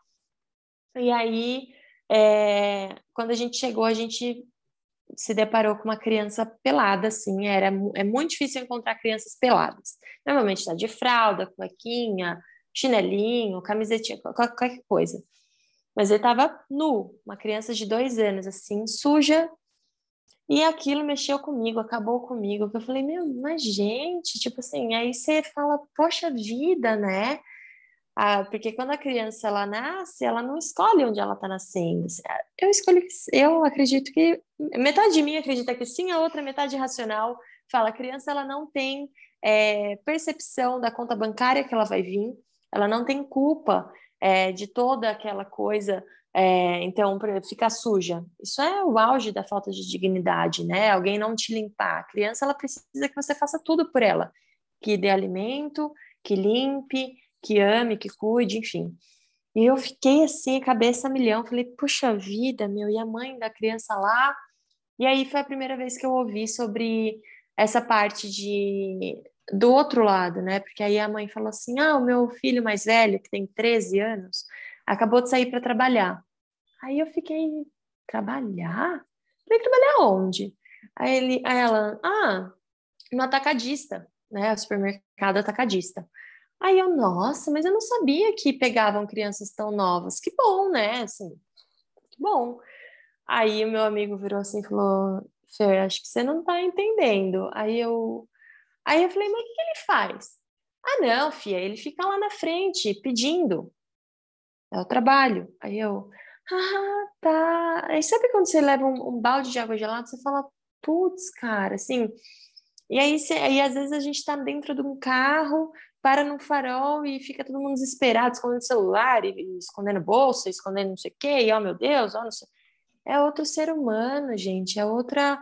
e aí, é, quando a gente chegou, a gente se deparou com uma criança pelada, assim, era, é muito difícil encontrar crianças peladas, normalmente tá de fralda, cuequinha, chinelinho, camisetinha, qualquer coisa. Mas ele estava nu, uma criança de dois anos, assim, suja. E aquilo mexeu comigo, acabou comigo. Eu falei, meu, mas gente, tipo assim, aí você fala, poxa vida, né? Ah, porque quando a criança ela nasce, ela não escolhe onde ela está nascendo. Eu escolhi, eu acredito que metade de mim acredita que sim, a outra metade racional fala, a criança ela não tem é, percepção da conta bancária que ela vai vir, ela não tem culpa é, de toda aquela coisa. É, então, ficar suja. Isso é o auge da falta de dignidade, né? Alguém não te limpar. A criança, ela precisa que você faça tudo por ela. Que dê alimento, que limpe, que ame, que cuide, enfim. E eu fiquei assim, cabeça a milhão. Falei, puxa vida, meu, e a mãe da criança lá? E aí foi a primeira vez que eu ouvi sobre essa parte de do outro lado, né? Porque aí a mãe falou assim: ah, o meu filho mais velho, que tem 13 anos, acabou de sair para trabalhar. Aí eu fiquei, trabalhar? Falei, trabalhar onde? Aí, ele, aí ela, ah, no atacadista, né? Supermercado atacadista. Aí eu, nossa, mas eu não sabia que pegavam crianças tão novas. Que bom, né? Assim, que bom. Aí o meu amigo virou assim e falou: Fer, acho que você não tá entendendo. Aí eu, aí eu falei: mas o que, ele faz? Ah, não, filha, ele fica lá na frente pedindo. É o trabalho. Aí eu, ah, tá. Aí sabe quando você leva um, um balde de água gelada, você fala, putz, cara, assim. E aí, aí às vezes a gente tá dentro de um carro, para no farol e fica todo mundo desesperado, escondendo celular, e, e escondendo bolsa, escondendo não sei o quê, e oh meu Deus, oh, não sei. É outro ser humano, gente, é outra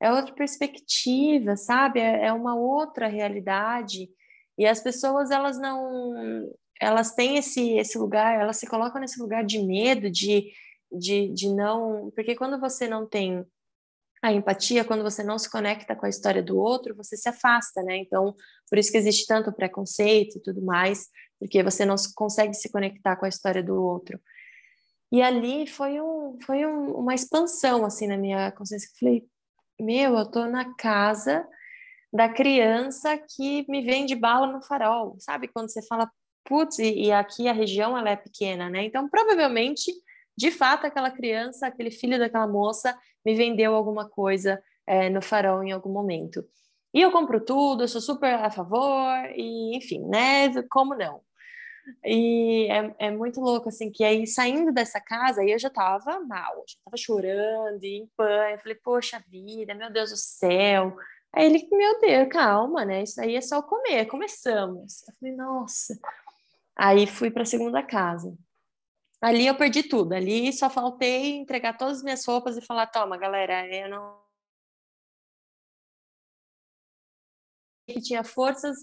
é outra perspectiva, sabe? É, é uma outra realidade. E as pessoas, elas não elas têm esse, esse lugar, elas se colocam nesse lugar de medo, de, de, de não. Porque quando você não tem a empatia, quando você não se conecta com a história do outro, você se afasta, né? Então, por isso que existe tanto preconceito e tudo mais, porque você não consegue se conectar com a história do outro. E ali foi, um, foi um, uma expansão, assim, na minha consciência. Falei, meu, eu tô na casa da criança que me vende bala no farol, sabe? Quando você fala, putz, e, aqui a região ela é pequena, né? Então, provavelmente, de fato, aquela criança, aquele filho daquela moça, me vendeu alguma coisa é, no farol em algum momento. E eu compro tudo, eu sou super a favor, e enfim, né? Como não? E é, é muito louco, assim, que aí saindo dessa casa, aí eu já tava mal, já tava chorando, em pânico, eu falei, poxa vida, meu Deus do céu, Aí ele, meu Deus, calma, né? Isso aí é só comer, começamos. Eu falei, nossa. Aí fui para a segunda casa. Ali eu perdi tudo. Ali só faltei entregar todas as minhas roupas e falar: toma, galera, eu não. Que tinha forças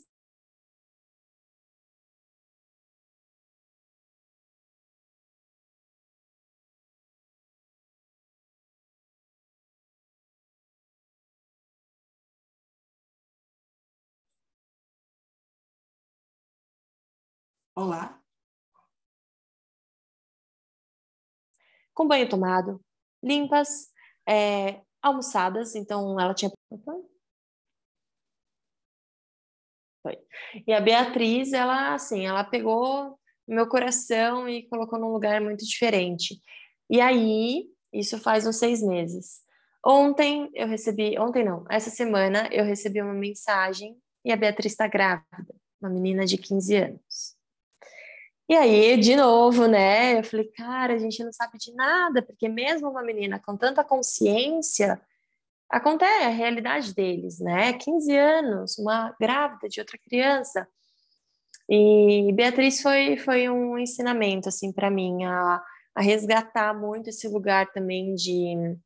Olá. Com banho tomado, limpas, é, almoçadas, então ela tinha. Foi. E a Beatriz, ela assim, ela pegou meu coração e colocou num lugar muito diferente. E aí, isso faz uns seis meses. Ontem eu recebi, ontem não, essa semana eu recebi uma mensagem e a Beatriz está grávida, uma menina de 15 anos. E aí, de novo, né? Eu falei, cara, a gente não sabe de nada, porque mesmo uma menina com tanta consciência, acontece a realidade deles, né? 15 anos, uma grávida de outra criança. E Beatriz foi, foi um ensinamento, assim, para mim, a, a resgatar muito esse lugar também de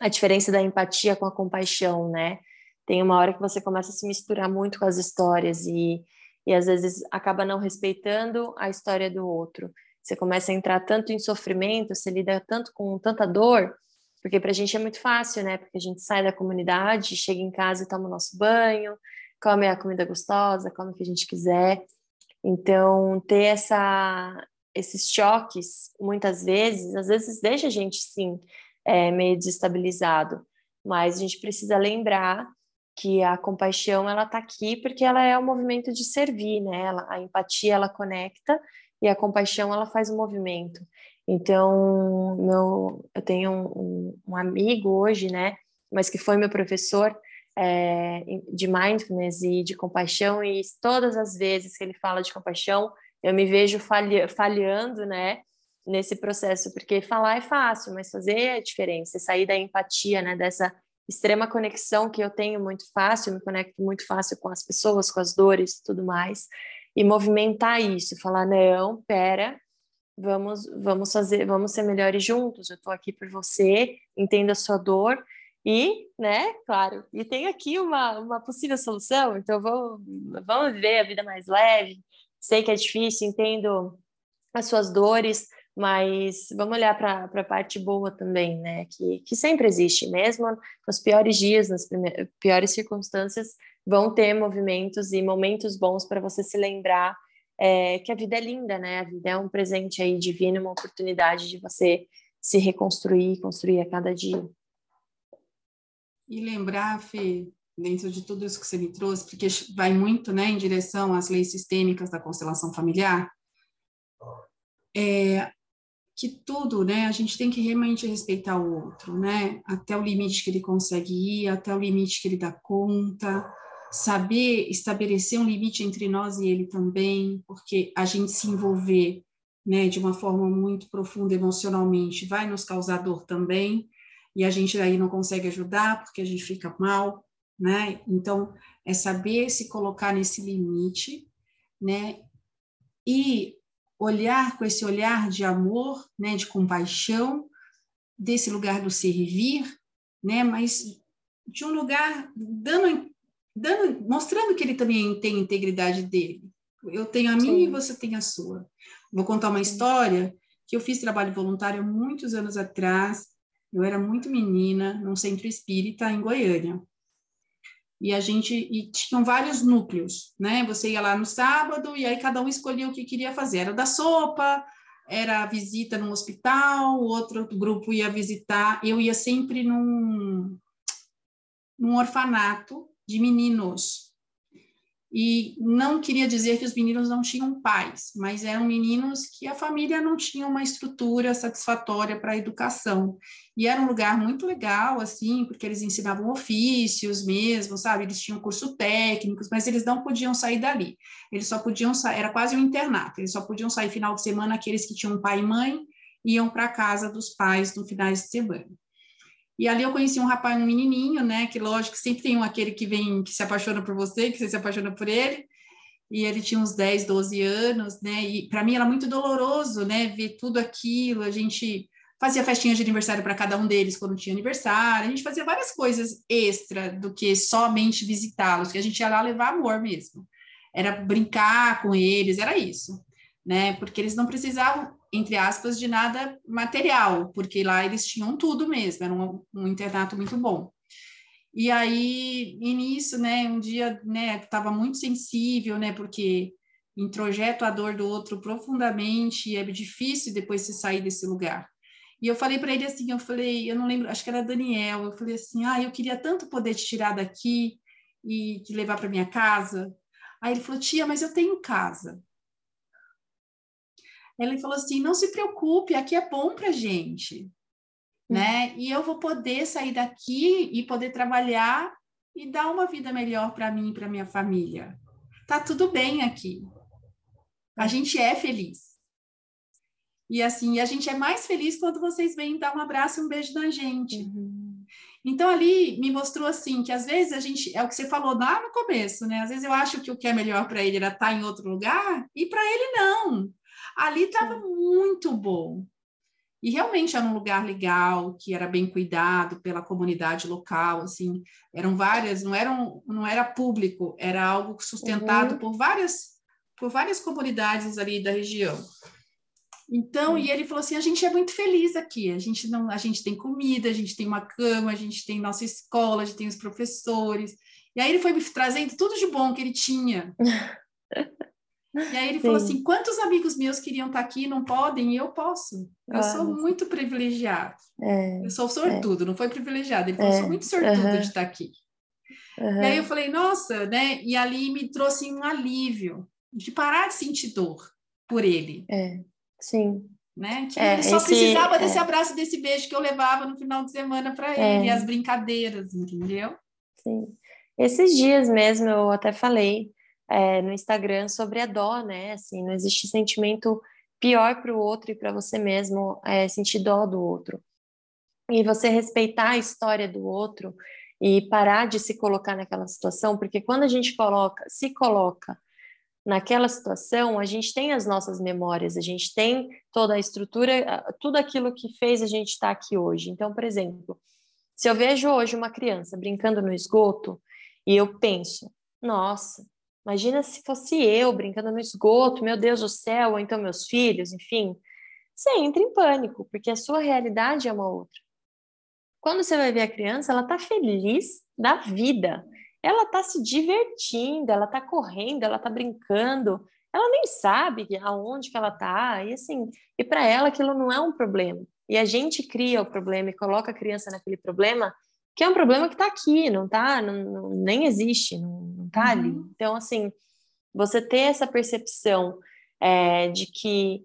a diferença da empatia com a compaixão, né? Tem uma hora que você começa a se misturar muito com as histórias e e às vezes acaba não respeitando a história do outro. Você começa a entrar tanto em sofrimento, você lida tanto com tanta dor, porque para a gente é muito fácil, né? Porque a gente sai da comunidade, chega em casa e toma o nosso banho, come a comida gostosa, come o que a gente quiser. Então, ter essa, esses choques, muitas vezes, às vezes deixa a gente, sim, é, meio desestabilizado, mas a gente precisa lembrar que a compaixão ela está aqui porque ela é um movimento de servir, né? Ela, a empatia ela conecta e a compaixão ela faz o um movimento. Então, meu, eu tenho um, um, amigo hoje, né? Mas que foi meu professor é, de mindfulness e de compaixão e todas as vezes que ele fala de compaixão, eu me vejo falha, falhando, né? Nesse processo, porque falar é fácil, mas fazer é diferença, sair da empatia, né? Dessa extrema conexão que eu tenho muito fácil, me conecto muito fácil com as pessoas, com as dores e tudo mais, e movimentar isso, falar, não, pera, vamos, vamos fazer, vamos ser melhores juntos. Eu estou aqui por você, entendo a sua dor e, né, claro, e tem aqui uma, uma possível solução. Então, vou, vamos viver a vida mais leve. Sei que é difícil, entendo as suas dores, mas vamos olhar para a parte boa também, né? Que, que sempre existe, mesmo nos piores dias, nas piores circunstâncias, vão ter movimentos e momentos bons para você se lembrar é, que a vida é linda, né? A vida é um presente aí divino, uma oportunidade de você se reconstruir, construir a cada dia. E lembrar, Fê, dentro de tudo isso que você me trouxe, porque vai muito né, em direção às leis sistêmicas da constelação familiar, é, que tudo, né, a gente tem que realmente respeitar o outro, né, até o limite que ele consegue ir, até o limite que ele dá conta, saber estabelecer um limite entre nós e ele também, porque a gente se envolver, né, de uma forma muito profunda emocionalmente vai nos causar dor também, e a gente aí não consegue ajudar porque a gente fica mal, né? Então, é saber se colocar nesse limite, né? E olhar com esse olhar de amor, né, de compaixão, desse lugar do servir, né, mas de um lugar dando, dando mostrando que ele também tem integridade dele. Eu tenho a minha Sim. e você tem a sua. Vou contar uma história que eu fiz trabalho voluntário muitos anos atrás. Eu era muito menina, num centro espírita em Goiânia e a gente e tinham vários núcleos, né? Você ia lá no sábado e aí cada um escolhia o que queria fazer. Era da sopa, era a visita no hospital, o outro grupo ia visitar. Eu ia sempre num, num orfanato de meninos e não queria dizer que os meninos não tinham pais, mas eram meninos que a família não tinha uma estrutura satisfatória para a educação. E era um lugar muito legal, assim, porque eles ensinavam ofícios mesmo, sabe? Eles tinham curso técnicos, mas eles não podiam sair dali. Eles só podiam sair, era quase um internato, eles só podiam sair final de semana aqueles que tinham pai e mãe, iam para a casa dos pais no finais de semana. E ali eu conheci um rapaz, um menininho, né? Que lógico, sempre tem um aquele que vem, que se apaixona por você, que você se apaixona por ele. E ele tinha uns 10, 12 anos, né? E para mim era muito doloroso, né? Ver tudo aquilo. A gente fazia festinha de aniversário para cada um deles quando tinha aniversário. A gente fazia várias coisas extra do que somente visitá-los, que a gente ia lá levar amor mesmo. Era brincar com eles, era isso, né? Porque eles não precisavam entre aspas, de nada material, porque lá eles tinham tudo mesmo, era um, um internato muito bom. E aí, nisso, né, um dia, né, estava muito sensível, né, porque introjeto a dor do outro profundamente e é difícil depois se sair desse lugar. E eu falei para ele assim, eu falei, eu não lembro, acho que era Daniel, eu falei assim, ah, eu queria tanto poder te tirar daqui e te levar para minha casa. Aí ele falou, tia, mas eu tenho casa. Ele falou assim: não se preocupe, aqui é bom para gente, hum. né? E eu vou poder sair daqui e poder trabalhar e dar uma vida melhor para mim e para minha família. Tá tudo bem aqui. A hum. gente é feliz. E assim, a gente é mais feliz quando vocês vêm dar um abraço e um beijo na gente. Uhum. Então ali me mostrou assim que às vezes a gente é o que você falou lá no começo, né? Às vezes eu acho que o que é melhor para ele era estar tá em outro lugar e para ele não. Ali estava muito bom. E realmente era um lugar legal, que era bem cuidado pela comunidade local, assim, eram várias, não eram, não era público, era algo sustentado uhum. por várias por várias comunidades ali da região. Então, uhum. e ele falou assim: a gente é muito feliz aqui, a gente não, a gente tem comida, a gente tem uma cama, a gente tem nossa escola, a gente tem os professores. E aí ele foi me trazendo tudo de bom que ele tinha. E aí ele Sim. falou assim: quantos amigos meus queriam estar aqui não podem e eu posso? Eu ah, sou muito privilegiado. É, eu sou sortudo, é. não foi privilegiado. Ele falou: é, sou muito sortudo de estar aqui. E aí eu falei: nossa, né? E ali me trouxe um alívio de parar de sentir dor por ele. É, sim. Né? É, ele só esse, precisava desse é. abraço, desse beijo que eu levava no final de semana para ele, e as brincadeiras, entendeu? Sim. Esses dias mesmo eu até falei é, no Instagram sobre a dó, né? Assim, não existe sentimento pior para o outro e para você mesmo é, sentir dó do outro. E você respeitar a história do outro e parar de se colocar naquela situação, porque quando a gente coloca, se coloca naquela situação, a gente tem as nossas memórias, a gente tem toda a estrutura, tudo aquilo que fez a gente estar aqui hoje. Então, por exemplo, se eu vejo hoje uma criança brincando no esgoto e eu penso, nossa, imagina se fosse eu brincando no esgoto, meu Deus do céu, ou então meus filhos, enfim, você entra em pânico, porque a sua realidade é uma outra. Quando você vai ver a criança, ela está feliz da vida ela está se divertindo, ela está correndo, ela está brincando, ela nem sabe aonde que ela está, e assim, e para ela aquilo não é um problema. E a gente cria o problema e coloca a criança naquele problema, que é um problema que está aqui, não está, não, não, nem existe, não, está uhum. ali. Então, assim, você ter essa percepção é, de que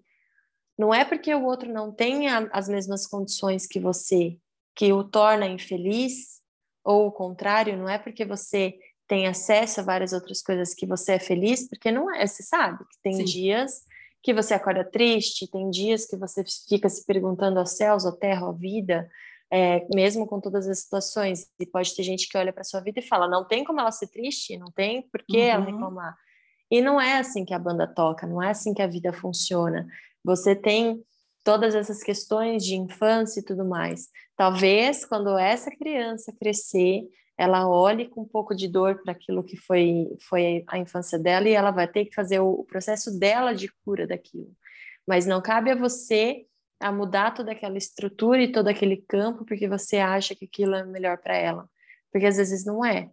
não é porque o outro não tem as mesmas condições que você que o torna infeliz, ou o contrário, não é porque você tem acesso a várias outras coisas que você é feliz, porque não é, você sabe que tem Sim. dias que você acorda triste, tem dias que você fica se perguntando aos céus, à terra, à vida, é, mesmo com todas as situações. E pode ter gente que olha para sua vida e fala: não tem como ela ser triste, não tem por que uhum. ela reclamar. E não é assim que a banda toca, não é assim que a vida funciona. Você tem todas essas questões de infância e tudo mais. Talvez quando essa criança crescer, ela olhe com um pouco de dor para aquilo que foi, foi a infância dela e ela vai ter que fazer o, o processo dela de cura daquilo. Mas não cabe a você a mudar toda aquela estrutura e todo aquele campo porque você acha que aquilo é melhor para ela. Porque às vezes não é.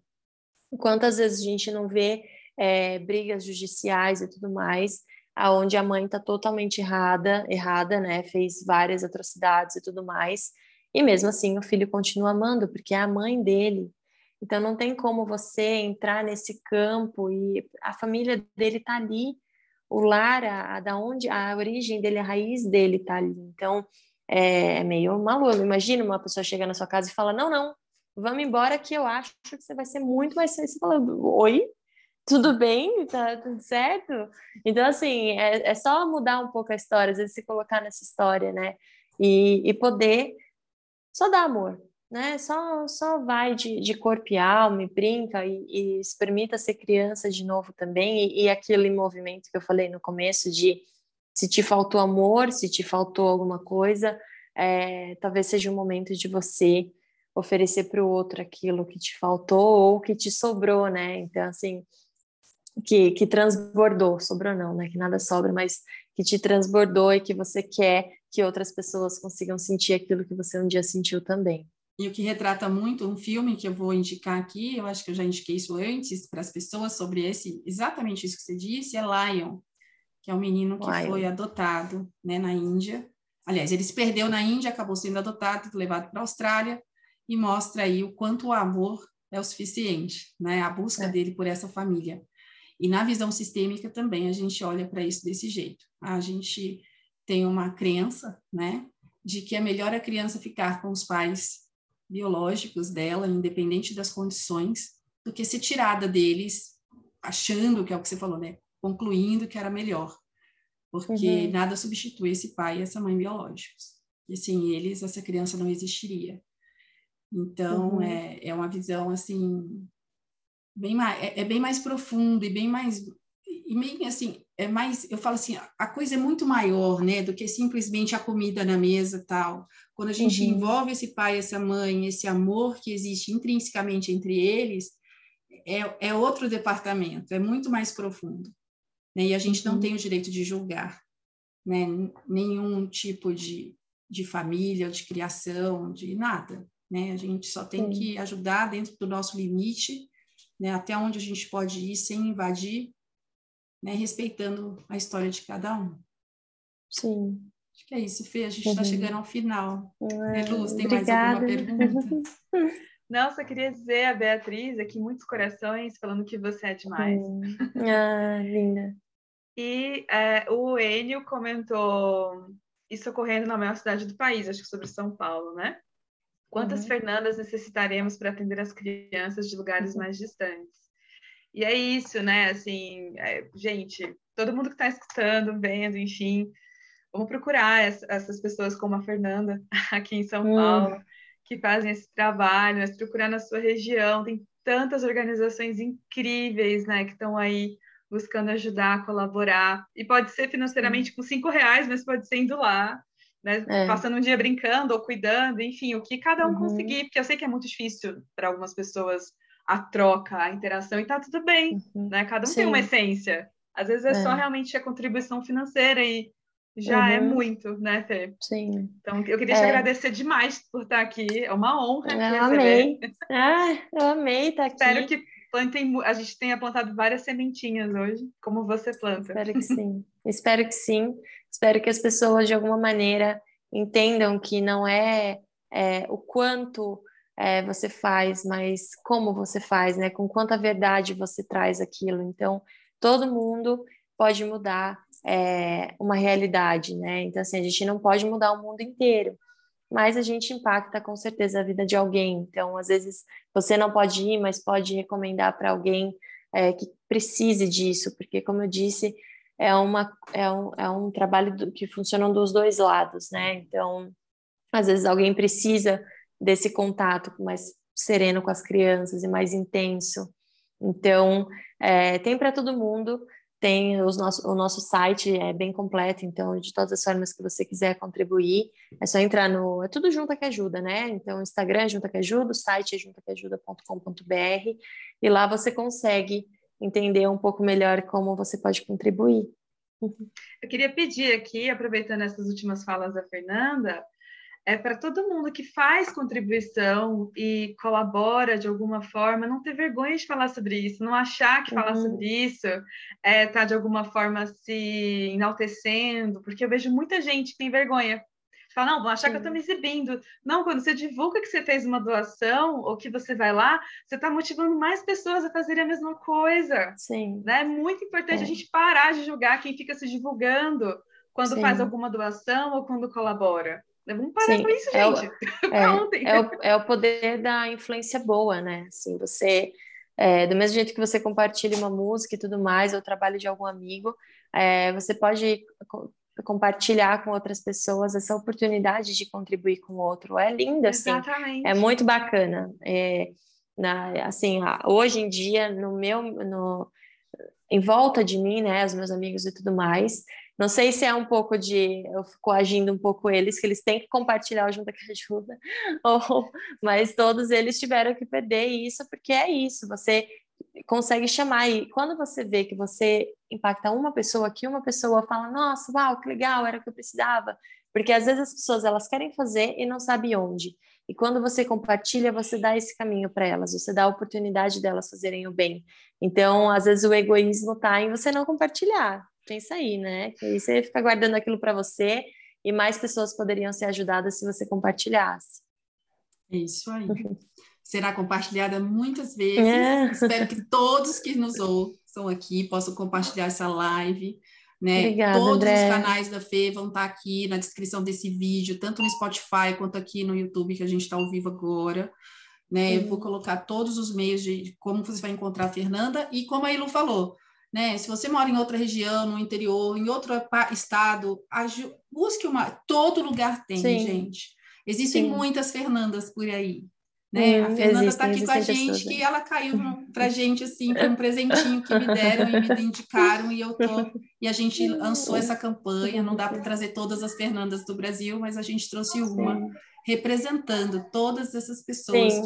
Quantas vezes a gente não vê é, brigas judiciais e tudo mais, aonde a mãe está totalmente errada, errada, né? Fez várias atrocidades e tudo mais, e mesmo assim o filho continua amando, porque é a mãe dele. Então não tem como você entrar nesse campo e a família dele tá ali, o lar, a, a da onde a origem dele, a raiz dele tá ali. Então é, é meio maluco. Imagina uma pessoa chegar na sua casa e fala: "Não, não, vamos embora que eu acho que você vai ser muito mais feliz". Você fala: "Oi? Tudo bem? Tá tudo certo?". Então assim, é, é só mudar um pouco a história, às vezes se colocar nessa história, né? E, e poder só dá amor, né? Só, só vai de, de corpo e alma e brinca e, e se permita ser criança de novo também. E, e aquele movimento que eu falei no começo de se te faltou amor, se te faltou alguma coisa, é, talvez seja o momento de você oferecer para o outro aquilo que te faltou ou que te sobrou, né? Então, assim, que, que transbordou, sobrou não, né? Que nada sobra, mas que te transbordou e que você quer que outras pessoas consigam sentir aquilo que você um dia sentiu também. E o que retrata muito um filme que eu vou indicar aqui, eu acho que eu já indiquei isso antes para as pessoas sobre esse, exatamente isso que você disse, é Lion, que é um menino que Lion. foi adotado, né, na Índia. Aliás, ele se perdeu na Índia, acabou sendo adotado, levado para a Austrália e mostra aí o quanto o amor é o suficiente, né, a busca é. dele por essa família. E na visão sistêmica também a gente olha para isso desse jeito. A gente tem uma crença, né, de que é melhor a criança ficar com os pais biológicos dela, independente das condições, do que ser tirada deles, achando que é o que você falou, né, concluindo que era melhor, porque uhum. nada substitui esse pai e essa mãe biológicos. E sem eles, essa criança não existiria. Então, uhum. é, é uma visão, assim, bem mais, é, é bem mais profundo e bem mais e meio assim, é mais, eu falo assim, a coisa é muito maior, né, do que simplesmente a comida na mesa tal. Quando a gente uhum. envolve esse pai, essa mãe, esse amor que existe intrinsecamente entre eles, é, é outro departamento, é muito mais profundo. Né? E a gente uhum. não tem o direito de julgar, né, nenhum tipo de, de família, de criação, de nada, né? A gente só tem que ajudar dentro do nosso limite, né, até onde a gente pode ir sem invadir né, respeitando a história de cada um. Sim. Acho que é isso, Fê. A gente está uhum. chegando ao final. É, Luz, tem obrigada. mais alguma pergunta? Não, só queria dizer a Beatriz aqui, muitos corações, falando que você é demais. Hum. Ah, linda. E é, o Enio comentou isso ocorrendo na maior cidade do país, acho que sobre São Paulo, né? Quantas uhum. Fernandas necessitaremos para atender as crianças de lugares uhum. mais distantes? E é isso, né? Assim, é, gente, todo mundo que está escutando, vendo, enfim, vamos procurar essa, essas pessoas como a Fernanda aqui em São hum. Paulo, que fazem esse trabalho, mas procurar na sua região. Tem tantas organizações incríveis, né, que estão aí buscando ajudar, colaborar. E pode ser financeiramente com cinco reais, mas pode ser indo lá, né? É. Passando um dia brincando ou cuidando, enfim, o que cada um uhum. conseguir, porque eu sei que é muito difícil para algumas pessoas a troca, a interação, e tá tudo bem, uhum. né? Cada um Sim. tem uma essência. Às vezes é, é, só realmente a contribuição financeira e já é uhum. é muito, né, Fê? Sim. Então, eu queria te é. agradecer demais por estar aqui. É uma honra. Eu amei. Ah, eu amei estar aqui. Espero que plantem, a gente tenha plantado várias sementinhas hoje, como você planta. Espero que sim. Espero que sim. Espero que as pessoas, de alguma maneira, entendam que não é, é o quanto é, você faz, mas como você faz, né? Com quanta verdade você traz aquilo. Então, todo mundo pode mudar é, uma realidade, né? Então, assim, a gente não pode mudar o mundo inteiro, mas a gente impacta com certeza a vida de alguém. Então, às vezes, você não pode ir, mas pode recomendar para alguém é, que precise disso, porque, como eu disse, é, uma, é, um, é um trabalho do, que funciona dos dois lados, né? Então, às vezes, alguém precisa desse contato mais sereno com as crianças e mais intenso. Então, é, tem para todo mundo, tem os nosso, o nosso site, é bem completo, então, de todas as formas que você quiser contribuir, é só entrar no. É tudo Junta que Ajuda, né? Então, Instagram é Junta que Ajuda, o site é juntaqueajuda.com.br, e lá você consegue entender um pouco melhor como você pode contribuir. Eu queria pedir aqui, aproveitando essas últimas falas da Fernanda, é para todo mundo que faz contribuição e colabora de alguma forma, não ter vergonha de falar sobre isso, não achar que uhum. falar sobre isso é tá de alguma forma se enaltecendo, porque eu vejo muita gente que tem vergonha. Fala, não, vão achar Sim. que eu estou me exibindo. Não, quando você divulga que você fez uma doação ou que você vai lá, você está motivando mais pessoas a fazerem a mesma coisa. Sim. Né? É muito importante é. a gente parar de julgar quem fica se divulgando quando Sim. faz alguma doação ou quando colabora. Vamos parar Sim, com isso, é gente. É, é, o, é, o, poder da influência boa, né? Assim, você, é, do mesmo jeito que você compartilha uma música e tudo mais, ou trabalho de algum amigo, é, você pode compartilhar com outras pessoas essa oportunidade de contribuir com o outro. É lindo, assim. Exatamente. É muito bacana. É, na, assim, hoje em dia, no meu, no, em volta de mim, né, os meus amigos e tudo mais, não sei se é um pouco de eu fico agindo um pouco eles, que eles têm que compartilhar o Junta que Ajuda, ou, mas todos eles tiveram que perder isso, porque é isso, você consegue chamar, e quando você vê que você impacta uma pessoa, que uma pessoa fala, nossa, uau, que legal, era o que eu precisava, porque às vezes as pessoas elas querem fazer e não sabem onde, e quando você compartilha, você dá esse caminho para elas, você dá a oportunidade delas fazerem o bem. Então, às vezes o egoísmo está em você não compartilhar, pensa aí, né? Que aí você fica guardando aquilo para você e mais pessoas poderiam ser ajudadas se você compartilhasse. É isso aí. Será compartilhada muitas vezes. É. Espero que todos que nos ouçam aqui possam compartilhar essa live. Né? Obrigada, Todos André. os canais da Fê vão estar aqui na descrição desse vídeo, tanto no Spotify quanto aqui no YouTube, que a gente está ao vivo agora. Né? Eu vou colocar todos os meios de como você vai encontrar a Fernanda e como a Ilu falou, né? Se você mora em outra região, no interior, em outro estado, busque uma. Todo lugar tem, Sim. gente. Existem Sim. muitas Fernandas por aí. Né? Hum, a Fernanda está aqui com a gente, pessoas, que ela caiu para gente assim, foi um presentinho que me deram e me indicaram e eu tô e a gente lançou essa campanha. Não dá para trazer todas as Fernandas do Brasil, mas a gente trouxe uma Sim. representando todas essas pessoas Sim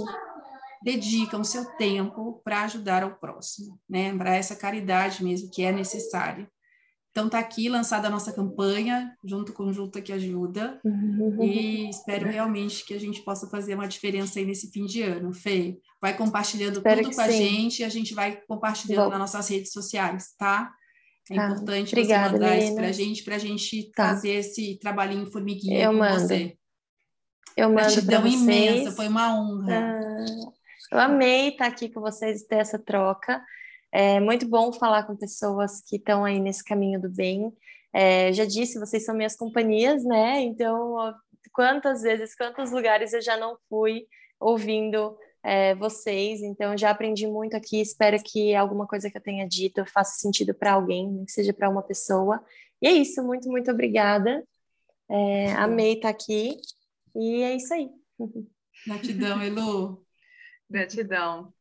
dedicam o seu tempo para ajudar ao próximo, né? Para essa caridade mesmo que é necessária. Então está aqui lançada a nossa campanha junto com Junta que Ajuda e espero realmente que a gente possa fazer uma diferença aí nesse fim de ano. Fê, vai compartilhando espero tudo com a gente e a gente vai compartilhando Bom. nas nossas redes sociais, tá? É tá. importante Obrigada, você mandar isso para a gente, para a gente tá. fazer esse trabalhinho formiguinha Eu com mando. você. Eu mando vocês. imensa, foi uma honra. Ah. Eu amei estar aqui com vocês e ter essa troca. É muito bom falar com pessoas que estão aí nesse caminho do bem. É, já disse, vocês são minhas companhias, né? Então, quantas vezes, quantos lugares eu já não fui ouvindo é, vocês. Então, já aprendi muito aqui. Espero que alguma coisa que eu tenha dito faça sentido para alguém, que seja para uma pessoa. E é isso. Muito, muito obrigada. É, amei estar aqui. E é isso aí. Gratidão, Elu. Gratidão.